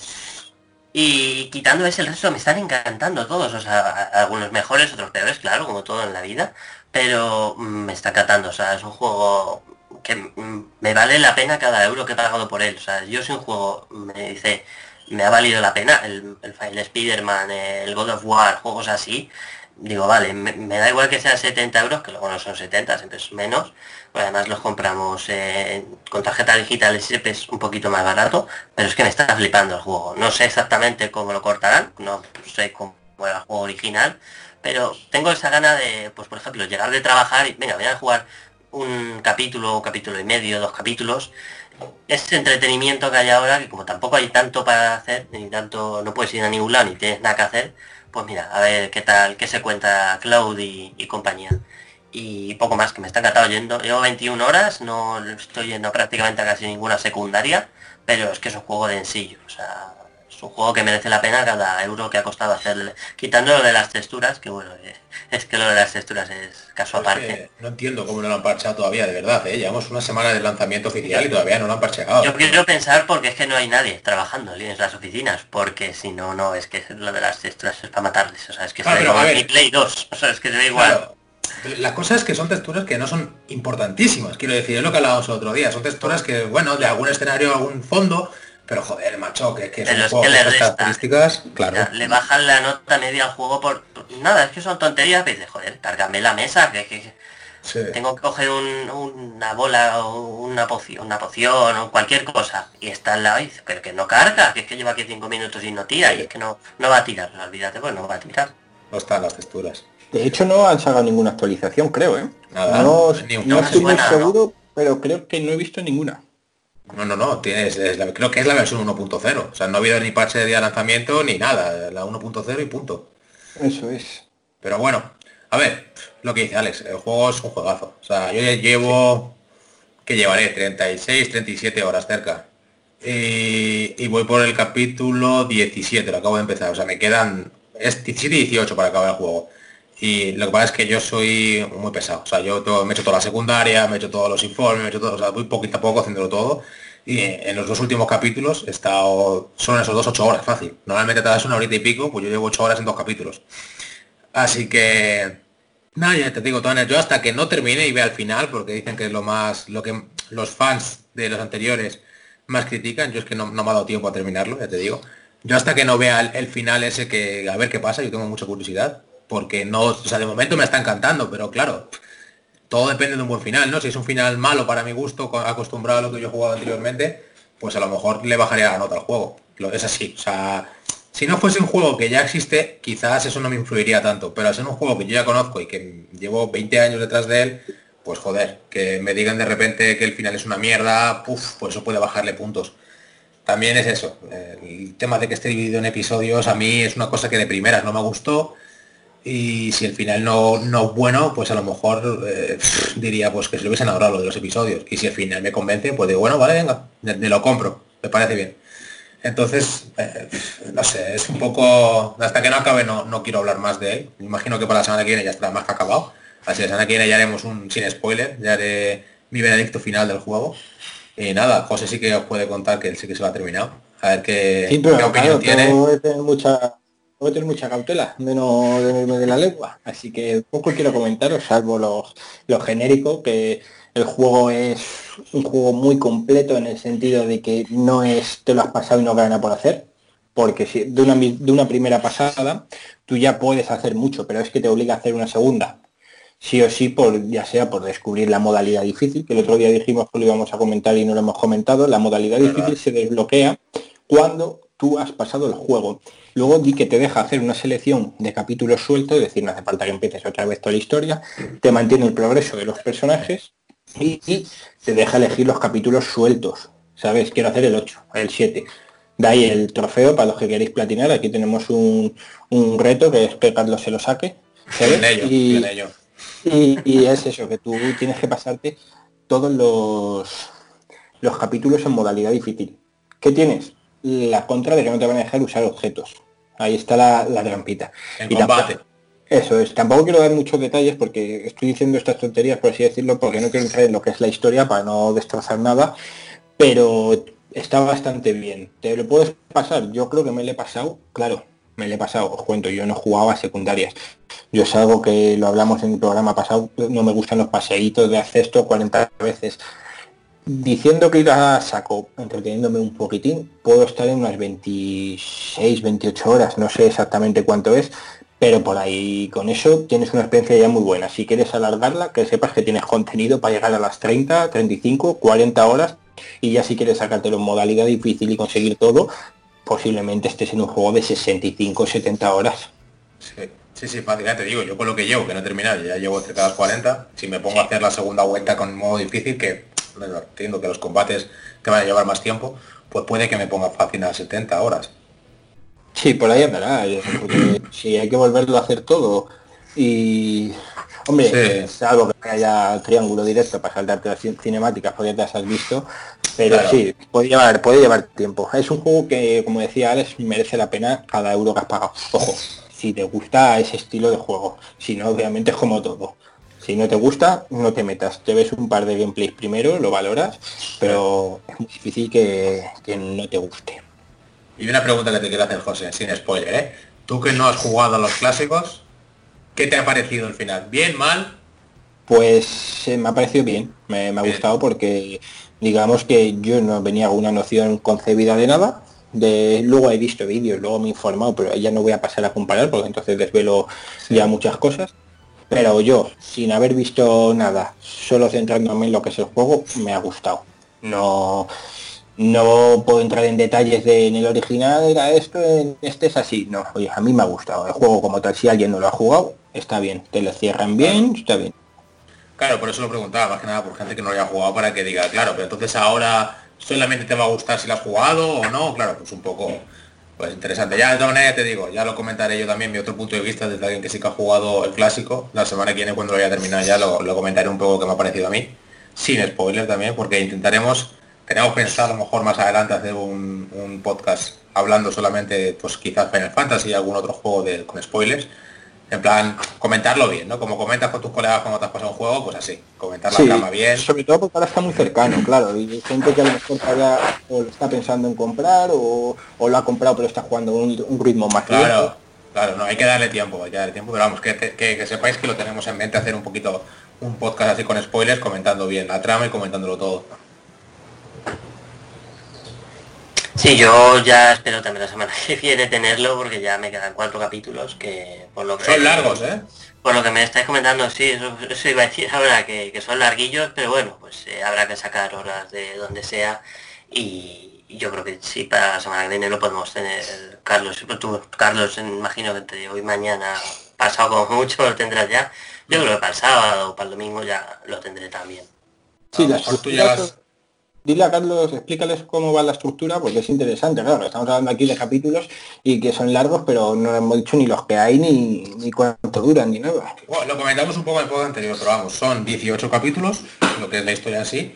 Y quitando ese, el resto me están encantando todos, o sea, algunos mejores, otros peores, claro, como todo en la vida, pero me está encantando, o sea, es un juego que me vale la pena cada euro que he pagado por él, o sea, yo soy un juego, me dice, me ha valido la pena. El, el, el Spider-Man, el God of War, juegos así, digo, vale, me, da igual que sean 70 euros, que luego no son 70, siempre es menos, pues además los compramos eh, con tarjeta digital siempre es un poquito más barato, pero es que me está flipando el juego. No sé exactamente cómo lo cortarán, no sé cómo era el juego original, pero tengo esa gana de, pues por ejemplo, llegar de trabajar y, venga, voy a jugar un capítulo, un capítulo y medio, dos capítulos, ese entretenimiento que hay ahora, que como tampoco hay tanto para hacer, ni tanto, no puedes ir a ningún lado, ni tienes nada que hacer, pues mira, a ver qué tal, qué se cuenta Cloud y, compañía. Y poco más, que me está encantado yendo. Llevo 21 horas, no estoy yendo prácticamente a casi ninguna secundaria, pero es que es un juego de ensillo. O sea, un juego que merece la pena cada euro que ha costado hacerle. Quitando lo de las texturas, que bueno, eh, es que lo de las texturas es caso aparte. no entiendo cómo no lo han parchado todavía, de verdad. ¿eh? Llevamos una semana de lanzamiento oficial y todavía no lo han parcheado. Yo quiero pensar porque es que no hay nadie trabajando en las oficinas, porque si no, no, es que lo de las texturas es para matarles. O sea, es que ah, se Play 2. O sea, es que se da igual. La cosa es que son texturas que no son importantísimas, quiero decir, es lo que hablábamos el otro día, son texturas que, bueno, de algún escenario, algún fondo, pero joder, macho, que, que es que le características, claro. Le bajan la nota media al juego por, nada, es que son tonterías, dices, joder, cárgame la mesa, que, tengo que coger una bola o una poción, una poción o cualquier cosa y está al lado y dice, pero que no carga, que es que lleva aquí cinco minutos y no tira, y es que no, no va a tirar, olvídate, pues no va a tirar. No están las texturas. De hecho no han sacado ninguna actualización, creo, ¿eh? Nada, no, no estoy muy seguro, pero creo que no he visto ninguna. No, no, no, tienes, creo que es la versión 1.0. O sea, no ha habido ni parche de día de lanzamiento ni nada. La 1.0 y punto. Eso es. Pero bueno, a ver, lo que dice Alex, el juego es un juegazo. O sea, yo ya llevo, que llevaré 36, 37 horas cerca. Y, voy por el capítulo 17, lo acabo de empezar. O sea, me quedan, es 17 y 18 para acabar el juego. Y lo que pasa es que yo soy muy pesado. O sea, yo me he hecho toda la secundaria, me he hecho todos los informes, me he hecho todo, o sea, voy poquito a poco haciéndolo todo. Y en los dos últimos capítulos he estado, son esos dos ocho horas, fácil. Normalmente te das una horita y pico, pues yo llevo ocho horas en dos capítulos. Así que, nada, ya te digo, Toner, yo hasta que no termine y vea el final, porque dicen que es lo más, lo que los fans de los anteriores más critican, yo es que no, me ha dado tiempo a terminarlo, ya te digo. Yo hasta que no vea el, el final ese que, a ver qué pasa, yo tengo mucha curiosidad porque no, o sea, de momento me está encantando, pero claro, todo depende de un buen final, ¿no? Si es un final malo para mi gusto, acostumbrado a lo que yo he jugado anteriormente, pues a lo mejor le bajaría la nota al juego. Es así, o sea, si no fuese un juego que ya existe, quizás eso no me influiría tanto, pero al ser un juego que yo ya conozco y que llevo 20 años detrás de él, pues joder, que me digan de repente que el final es una mierda, puff, pues eso puede bajarle puntos. También es eso, el tema de que esté dividido en episodios a mí es una cosa que de primeras no me gustó, y si el final no, no es bueno, pues a lo mejor eh, diría pues que se lo hubiesen ahorrado lo de los episodios. Y si el final me convence, pues digo, bueno, vale, venga, me lo compro, me parece bien. Entonces, eh, no sé, es un poco... Hasta que no acabe no, no quiero hablar más de él. Me imagino que para la semana que viene ya estará más que acabado. Así que la semana que viene ya haremos un sin spoiler, ya haré mi veredicto final del juego. Y nada, José sí que os puede contar que él sí que se lo ha terminado. A ver qué, qué opinión tiene. Mucha a tener mucha cautela de no de, la lengua. Así que poco quiero comentaros, salvo los, lo genérico, que el juego es un juego muy completo en el sentido de que no es te lo has pasado y no gana por hacer. Porque si de una, de una primera pasada tú ya puedes hacer mucho, pero es que te obliga a hacer una segunda. Sí o sí, por, ya sea por descubrir la modalidad difícil, que el otro día dijimos que lo íbamos a comentar y no lo hemos comentado, la modalidad difícil se desbloquea cuando tú has pasado el juego. Luego di que te deja hacer una selección de capítulos sueltos, es decir, no hace falta que empieces otra vez toda la historia, te mantiene el progreso de los personajes y, te deja elegir los capítulos sueltos. ¿Sabes? Quiero hacer el 8, el 7. De ahí el trofeo para los que queréis platinar. Aquí tenemos un, reto que es que Carlos se lo saque. y, y, es eso, que tú tienes que pasarte todos los, los capítulos en modalidad difícil. ¿Qué tienes? La contra de que no te van a dejar usar objetos. Ahí está la, la trampita. y combate. eso es. Tampoco quiero dar muchos detalles porque estoy diciendo estas tonterías, por así decirlo, porque no quiero entrar en lo que es la historia para no destrozar nada. Pero está bastante bien. ¿Te lo puedes pasar? Yo creo que me lo he pasado, claro, me lo he pasado, os cuento, yo no jugaba a secundarias. Yo es algo que lo hablamos en el programa pasado, no me gustan los paseitos de hacer esto 40 veces diciendo que ir a saco, entreteniéndome un poquitín, puedo estar en unas 26, 28 horas, no sé exactamente cuánto es, pero por ahí con eso tienes una experiencia ya muy buena. Si quieres alargarla, que sepas que tienes contenido para llegar a las 30, 35, 40 horas y ya si quieres sacártelo en modalidad difícil y conseguir todo, posiblemente estés en un juego de 65, 70 horas. Sí. Sí, sí, ya te digo, yo con lo que llevo, que no he terminado, ya llevo cerca de las 40, si me pongo a hacer la segunda vuelta con modo difícil, que entiendo que los combates te van a llevar más tiempo, pues puede que me ponga fácil a 70 horas. Sí, por ahí andará, porque si hay que volverlo a hacer todo y... Hombre, es algo que haya triángulo directo para saltarte las cinemáticas, porque ya te has visto, pero sí, puede llevar, puede llevar tiempo. Es un juego que, como decía Alex, merece la pena cada euro que has pagado. Ojo, si te gusta ese estilo de juego, si no, obviamente es como todo. Si no te gusta, no te metas. Te ves un par de gameplays primero, lo valoras, pero es muy difícil que, que no te guste. Y una pregunta que te quiero hacer, José, sin spoiler, ¿eh? Tú que no has jugado a los clásicos, ¿qué te ha parecido el final? ¿Bien, mal? Pues me ha parecido bien, me, ha gustado porque digamos que yo no venía con una noción concebida de nada. De, luego he visto vídeos, luego me he informado, pero ya no voy a pasar a comparar porque entonces desvelo ya muchas cosas. Pero yo, sin haber visto nada, solo centrándome en lo que es el juego, me ha gustado. No, no puedo entrar en detalles de en el original era esto, en este es así. No, oye, a mí me ha gustado. El juego como tal, si alguien no lo ha jugado, está bien. Te lo cierran bien, está bien. Claro, por eso lo preguntaba, más que nada por gente que no lo haya jugado para que diga, claro, pero entonces ahora solamente te va a gustar si lo has jugado o no. Claro, pues un poco pues interesante. Ya de todas te digo, ya lo comentaré yo también mi otro punto de vista desde alguien que sí que ha jugado el clásico. La semana que viene cuando lo haya terminado ya lo, lo comentaré un poco que me ha parecido a mí. Sin spoiler también, porque intentaremos tenemos pensado a lo mejor más adelante hacer un, podcast hablando solamente, pues quizás Final Fantasy y algún otro juego de, con spoilers. En plan, comentarlo bien, ¿no? Como comentas con tus colegas cuando te has pasado un juego, pues así, comentar la trama bien. Sobre todo porque ahora está muy cercano, claro, y hay gente que a lo mejor o lo está pensando en comprar o, lo ha comprado pero está jugando un, un ritmo más Claro, claro, no, hay que darle tiempo, hay que darle tiempo, pero vamos, que, que, que sepáis que lo tenemos en mente hacer un poquito un podcast así con spoilers, comentando bien la trama y comentándolo todo. Sí, yo ya espero también la semana que viene tenerlo porque ya me quedan cuatro capítulos que por lo que son largos, ¿eh? Por lo que me estáis comentando, sí, eso, iba a decir ahora que, son larguillos, pero bueno, pues eh, habrá que sacar horas de donde sea y, yo creo que sí, para la semana que viene lo podemos tener. Carlos, tú, Carlos, imagino que te hoy mañana, pasado como mucho, lo tendrás ya. Yo creo que para el sábado o para el domingo ya lo tendré también. Sí, las Dile a Carlos, explícales cómo va la estructura, porque es interesante, claro, estamos hablando aquí de capítulos y que son largos, pero no hemos dicho ni los que hay, ni, cuánto duran, ni nada. Bueno, lo comentamos un poco en el podcast anterior, pero vamos, son 18 capítulos, lo que es la historia así,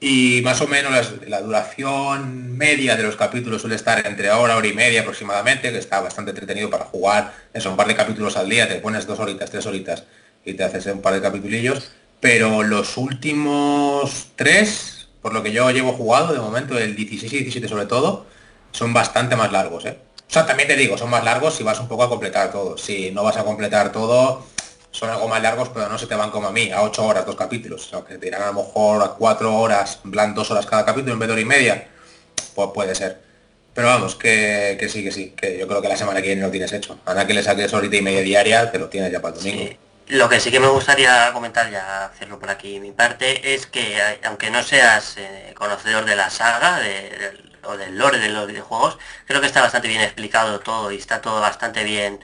y más o menos la, duración media de los capítulos suele estar entre hora, hora y media aproximadamente, que está bastante entretenido para jugar, eso, un par de capítulos al día, te pones dos horitas, tres horitas y te haces un par de capitulillos, pero los últimos tres por lo que yo llevo jugado de momento, el 16 y 17 sobre todo, son bastante más largos, ¿eh? O sea, también te digo, son más largos si vas un poco a completar todo. Si no vas a completar todo, son algo más largos, pero no se te van como a mí, a 8 horas dos capítulos. O sea, que te irán a lo mejor a 4 horas, en plan 2 horas cada capítulo en vez de hora y media. Pues puede ser. Pero vamos, que, sí, que sí, que yo creo que la semana que viene lo tienes hecho. Ahora que le saques horita y media diaria, te lo tienes ya para el domingo. Lo que sí que me gustaría comentar, ya hacerlo por aquí mi parte, es que aunque no seas eh, conocedor de la saga o del lore de los videojuegos, creo que está bastante bien explicado todo y está todo bastante bien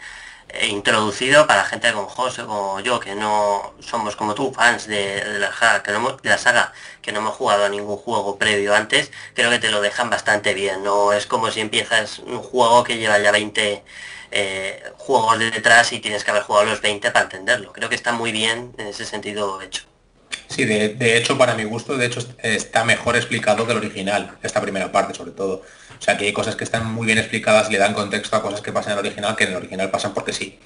eh, introducido para gente como José, como yo, que no somos como tú, fans de, la, saga, que no, de la saga, que no hemos jugado a ningún juego previo antes, creo que te lo dejan bastante bien. No es como si empiezas un juego que lleva ya 20 eh, juegos detrás y tienes que haber jugado los 20 para entenderlo. Creo que está muy bien en ese sentido hecho. Sí, de, hecho, para mi gusto, de hecho, está mejor explicado que el original, esta primera parte sobre todo. O sea, que hay cosas que están muy bien explicadas y le dan contexto a cosas que pasan en el original, que en el original pasan porque sí.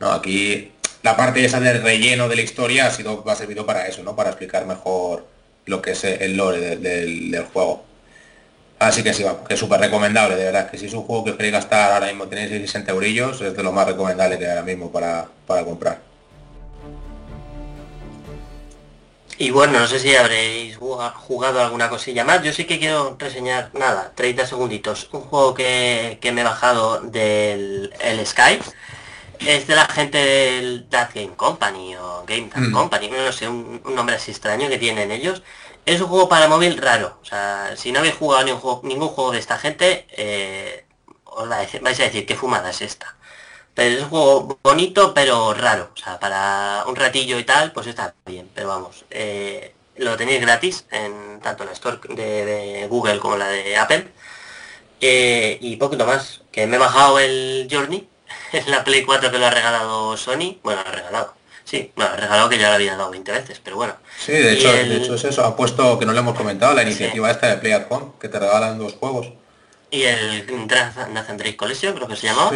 No, aquí la parte esa del relleno de la historia ha sido, ha servido para eso, ¿no? Para explicar mejor lo que es el lore del juego. Así que sí, que es súper recomendable, de verdad, que si es un juego que queréis gastar ahora mismo, tenéis 60 eurillos, es de lo más recomendable que hay ahora mismo para, comprar. Y bueno, no sé si habréis jugado alguna cosilla más. Yo sí que quiero reseñar, nada, 30 segunditos. Un juego que, me he bajado del el Sky. Es de la gente del That Game Company o Game mm. Company, no sé, un, nombre así extraño que tienen ellos. Es un juego para móvil raro. O sea, si no habéis jugado ningún juego, de esta gente, eh, os vais a decir qué fumada es esta. Pero es un juego bonito, pero raro. O sea, para un ratillo y tal, pues está bien. Pero vamos, eh, lo tenéis gratis en tanto la Store de, Google como la de Apple. Eh, y poquito más. Que me he bajado el Journey en la Play 4 que lo ha regalado Sony. Bueno, lo ha regalado. Sí, ha regalado que ya lo había dado 20 veces, pero bueno. Sí, de hecho, de hecho es eso. Ha puesto, que no le hemos comentado, la iniciativa esta de Play at Home, que te regalan dos juegos. Y el Nathan Drake Collection, creo que se llamaba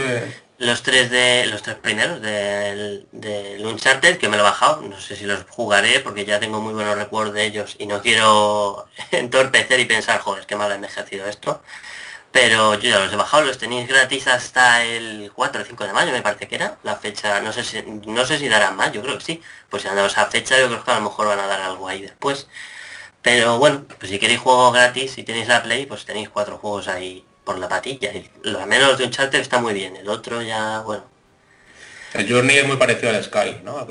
los tres de los tres primeros del, del Uncharted que me lo he bajado no sé si los jugaré porque ya tengo muy buenos recuerdos de ellos y no quiero entorpecer y pensar joder qué mal ha envejecido esto pero yo ya los he bajado los tenéis gratis hasta el 4 o 5 de mayo me parece que era la fecha no sé si no sé si darán más yo creo que sí pues si han dado esa fecha yo creo que a lo mejor van a dar algo ahí después pero bueno pues si queréis juego gratis y tenéis la play pues tenéis cuatro juegos ahí por la patilla. Lo menos de un charter está muy bien, el otro ya, bueno. El Journey es muy parecido al Sky, ¿no?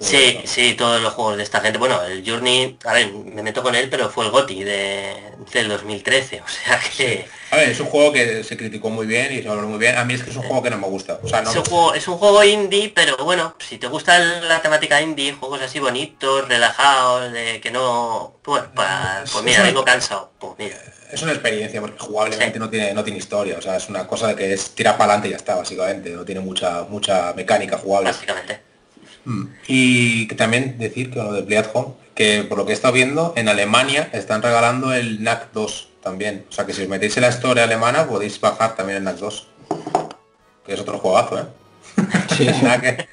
sí, sí, todos los juegos de esta gente. Bueno, el Journey, a ver, me meto con él, pero fue el GOTI de, del 2013, o sea que... A ver, es un juego que se criticó muy bien y se habló muy bien. A mí es que es un juego que no me gusta. O sea, no... es, un juego, es un juego indie, pero bueno, si te gusta la temática indie, juegos así bonitos, relajados, de que no... Pues, pues, mira, vengo cansado. Pues mira es una experiencia porque jugablemente no tiene no tiene historia o sea es una cosa de que es tirar para adelante y ya está básicamente no tiene mucha mucha mecánica jugable. Básicamente. Mm. y también decir que lo de Play Home que por lo que he estado viendo en Alemania están regalando el NAC 2 también. O sea que si os metéis en la historia alemana podéis bajar también el NAC 2 que es otro juegazo eh sí, NAC,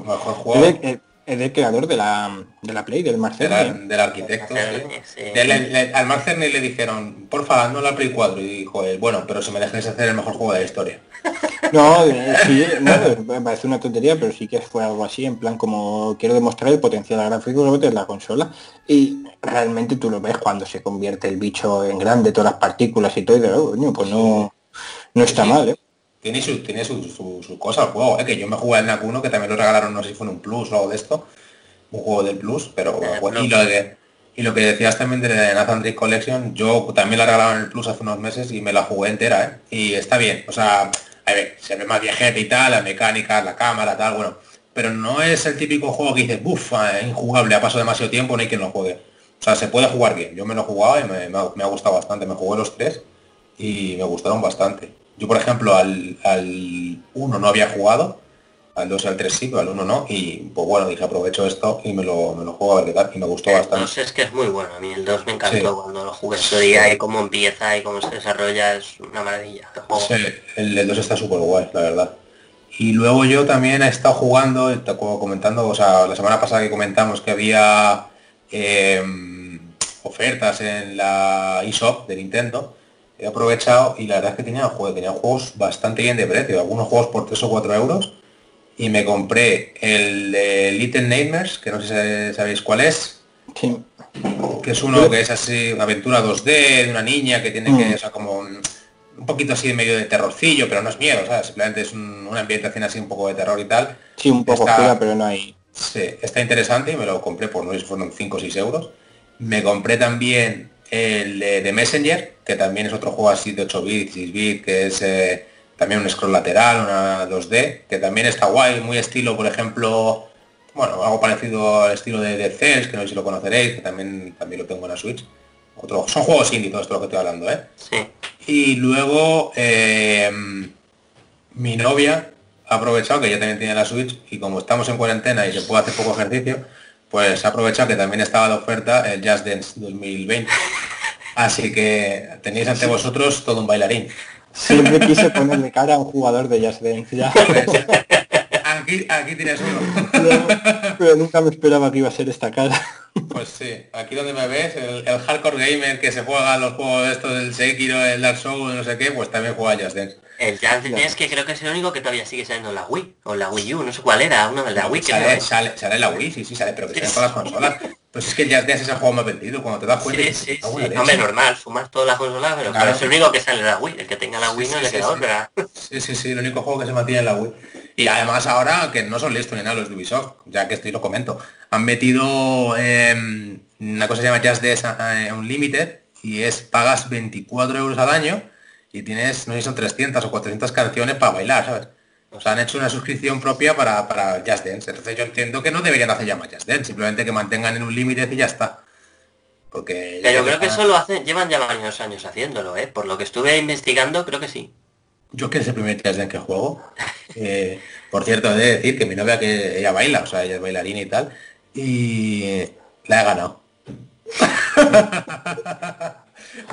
mejor juego es el creador de la, de la Play, del Marcel. del arquitecto, al Marcel le dijeron, por favor, no la Play 4. Y dijo, bueno, pero si me dejes hacer el mejor juego de la historia. No, eh, sí, me parece una tontería, pero sí que fue algo así, en plan como quiero demostrar el potencial gráfico de la consola. Y realmente tú lo ves cuando se convierte el bicho en grande, todas las partículas y todo, y de, pues no, no está mal, ¿eh? Tiene su, tiene su, su, cosa el juego, ¿eh? que yo me jugué el NAC 1, que también lo regalaron, no sé si fue en un Plus o algo de esto, un juego del Plus, pero bueno, y, lo de, y lo que decías también de Nathan Drake Collection, yo también la regalaron en el Plus hace unos meses y me la jugué entera, ¿eh? y está bien, o sea, a ver, se ve más viajete y tal, la mecánica, la cámara, tal, bueno, pero no es el típico juego que dices, buf, injugable, ha pasado demasiado tiempo, no hay quien lo juegue. O sea, se puede jugar bien. Yo me lo he jugado y me, me, ha, me ha gustado bastante. Me jugué los tres y me gustaron bastante. Yo, por ejemplo, al, al 1 no había jugado, al 2 y al 3 sí, pero al 1 no, y pues bueno, dije aprovecho esto y me lo, me lo juego a ver qué tal, y me gustó bastante. No sé, es que es muy bueno, a mí el 2 me encantó cuando lo jugué día y cómo empieza y cómo se desarrolla, es una maravilla. Sí, el, 2 está súper guay, la verdad. Y luego yo también he estado jugando, comentando, o sea, la semana pasada que comentamos que había em, ofertas en la eShop de Nintendo, he aprovechado y la verdad es que tenía, tenía juegos bastante bien de precio, algunos juegos por 3 o 4 euros y me compré el de Little Nightmares, que no sé si sabéis cuál es. Que es uno que es así, una aventura 2D de una niña que tiene que, mm. o sea, como un, poquito así de medio de terrorcillo, pero no es miedo, sea Simplemente es una ambientación así un poco de terror y tal. Sí, un poco está, pero no hay. Sí, está interesante y me lo compré por no sé si fueron 5 o 6 euros. Me compré también el de, Messenger, que también es otro juego así de 8 bits, 6 bits, que es eh, también un scroll lateral, una 2D, que también está guay, muy estilo, por ejemplo, bueno, algo parecido al estilo de, de Cells, que no sé si lo conoceréis, que también, también lo tengo en la Switch. Otro, son juegos indie, todo esto lo que estoy hablando, ¿eh? Y luego eh, mi novia ha aprovechado que ya también tiene la Switch y como estamos en cuarentena y se puede hacer poco ejercicio, pues aprovecha que también estaba de oferta el Jazz Dance 2020. Así que tenéis ante vosotros todo un bailarín. Siempre quise ponerle cara a un jugador de Jazz Dance ya. aquí, aquí tienes uno. pero, nunca me esperaba que iba a ser esta cara. Pues sí, aquí donde me ves, el, hardcore gamer que se juega los juegos estos del Sekiro, el Dark Souls, no sé qué, pues también juega Just Dance. El Just Dance que creo que es el único que todavía sigue saliendo en la Wii, o la Wii U, no sé cuál era, una de la Wii. Sale, sale, sale, la Wii, sí, sí, sale, pero que sale en todas las consolas. Pues es que el Just Dance es el juego más vendido, cuando te das cuenta. Sí, sí, sí. Hombre, normal, sumas todas las consolas, pero claro. es el único que sale en la Wii, el que tenga la Wii no le queda otra. Sí, sí, sí, el único juego que se mantiene en la Wii. Y además ahora, que no son listos ni nada los de Ubisoft, ya que estoy lo comento, han metido em, una cosa que se llama Just Dance Unlimited y es pagas 24 euros al año y tienes, no sé si son 300 o 400 canciones para bailar, ¿sabes? O sea, han hecho una suscripción propia para, para Just Dance. Entonces yo entiendo que no deberían hacer ya más Just Dance, simplemente que mantengan en un límite y ya está. Porque Pero creo que eso lo hacen, llevan ya varios años haciéndolo, ¿eh? Por lo que estuve investigando, creo que sí. Yo que es el primer Dance que juego. Eh, por cierto, he de decir que mi novia que ella baila, o sea, ella es bailarina y tal, y la he ganado. la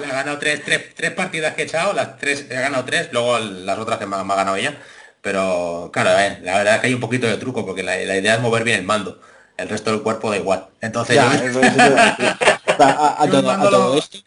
he ganado tres, tres, partidas que he echado, las tres, he ganado tres, luego las otras que me, ha ganado ella. Pero claro, la verdad es que hay un poquito de truco, porque la, idea es mover bien el mando. El resto del cuerpo da igual. Entonces a, todo, esto,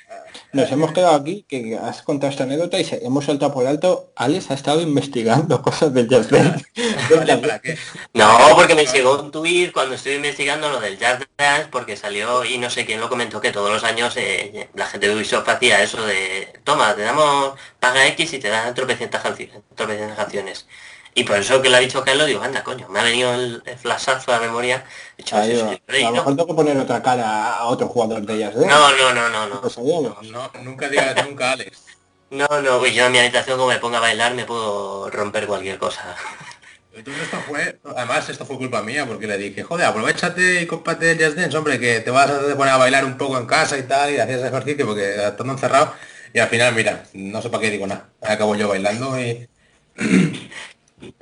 nos hemos quedado aquí, que has contado esta anécdota y hemos saltado por alto. Alex ha estado investigando cosas del Jazz Dance. no, porque me llegó un tweet cuando estuve investigando lo del Jazz Dance, porque salió y no sé quién lo comentó, que todos los años eh, la gente de Ubisoft hacía eso de, toma, te damos paga X y te dan tropecientas canciones. Y por eso que lo ha dicho Carlos, digo, anda, coño, me ha venido el, flashazo a la memoria. Dicho, a lo mejor tengo que poner otra cara a otro jugador de ellas, ¿eh? No, no, no, no, no. Pues no, nunca digas nunca, Alex. No, no, pues yo en mi habitación como me ponga a bailar me puedo romper cualquier cosa. esto fue, además esto fue culpa mía porque le dije, joder, aprovechate y cómpate el Just Dance, hombre, que te vas a poner a bailar un poco en casa y tal, y hacías ejercicio porque estando encerrado, y al final, mira, no sé para qué digo nada, acabo yo bailando y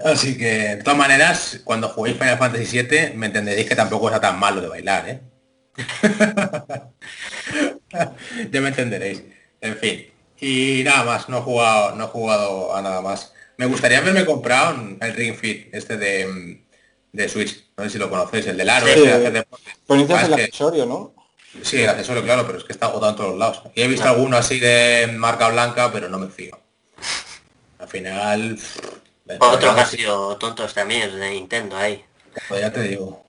Así que, de todas maneras, cuando juguéis Final Fantasy VII, me entenderéis que tampoco está tan malo de bailar, ¿eh? ya me entenderéis. En fin. Y nada más, no he jugado, no he jugado a nada más. Me gustaría haberme comprado el Ring Fit, este de, de Switch. No sé si lo conocéis, el del aro, sí, ese de hacer el accesorio, ¿no? Sí, el accesorio, claro, pero es que está agotado en todos lados. Y he visto alguno así de marca blanca, pero no me fío. Al final, otros han sido tontos también de Nintendo ahí. Pues ya te digo.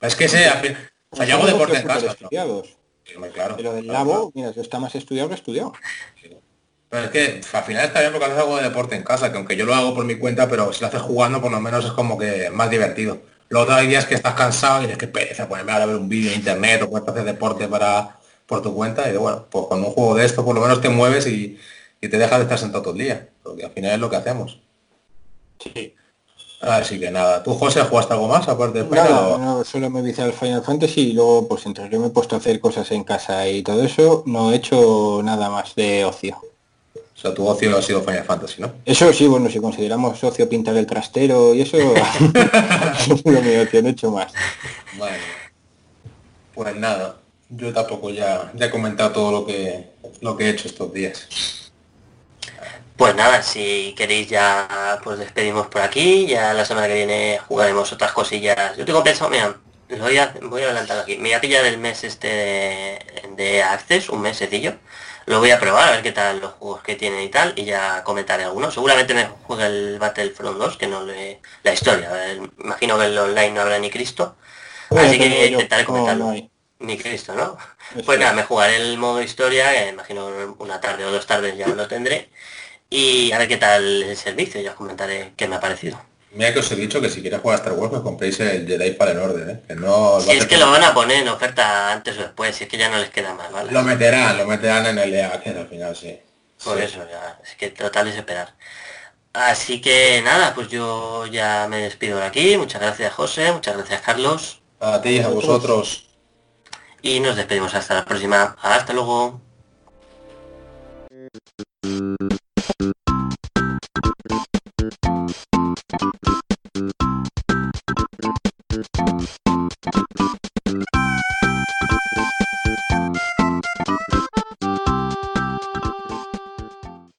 Es que sea, o sea, yo hago deporte en casa. Estudiados. claro. Pero del labo, mira, está más estudiado que estudiado. Pero es que al final está bien porque haces algo de deporte en casa, que aunque yo lo hago por mi cuenta, pero si lo haces jugando, por lo menos es como que más divertido. Luego hay días que estás cansado y dices que pereza ponerme a ver un vídeo en internet o puedes hacer deporte para por tu cuenta y bueno, pues con un juego de esto por lo menos te mueves y, y te dejas de estar sentado todo el día, porque al final es lo que hacemos. Sí. Así que nada, ¿tú José jugaste algo más aparte de Final? No, no, solo me vicié al Final Fantasy y luego pues entre yo me he puesto a hacer cosas en casa y todo eso, no he hecho nada más de ocio. O sea, tu ocio ha sido Final Fantasy, ¿no? Eso sí, bueno, si consideramos ocio pintar el trastero y eso, no mi ocio, no he hecho más. Bueno, pues nada, yo tampoco ya, ya he comentado todo lo que, lo que he hecho estos días. Pues nada, si queréis ya pues despedimos por aquí, ya la semana que viene jugaremos otras cosillas. Yo tengo pensado, mira, lo voy a, voy a adelantar aquí, me voy a pillar el mes este de, Access, un mes sencillo. Lo voy a probar, a ver qué tal los juegos que tiene y tal, y ya comentaré algunos. Seguramente me juegue el Battlefront 2, que no le... La historia, imagino que el online no habrá ni Cristo. Así que intentaré comentarlo. Ni Cristo, ¿no? Pues nada, me jugaré el modo historia, que imagino una tarde o dos tardes ya lo tendré y a ver qué tal el servicio, ya os comentaré qué me ha parecido. Mira que os he dicho que si quieres jugar a Star Wars, me compréis el Jedi Fallen Order, ¿eh? Que no... Si es que lo van a poner en oferta antes o después, si es que ya no les queda más, ¿vale? Lo meterán, lo meterán en el EA, que al final sí. Por eso, ya, es que total es esperar. Así que nada, pues yo ya me despido de aquí. Muchas gracias José, muchas gracias Carlos. A ti, a vosotros. Y nos despedimos hasta la próxima. Hasta luego. Thank you.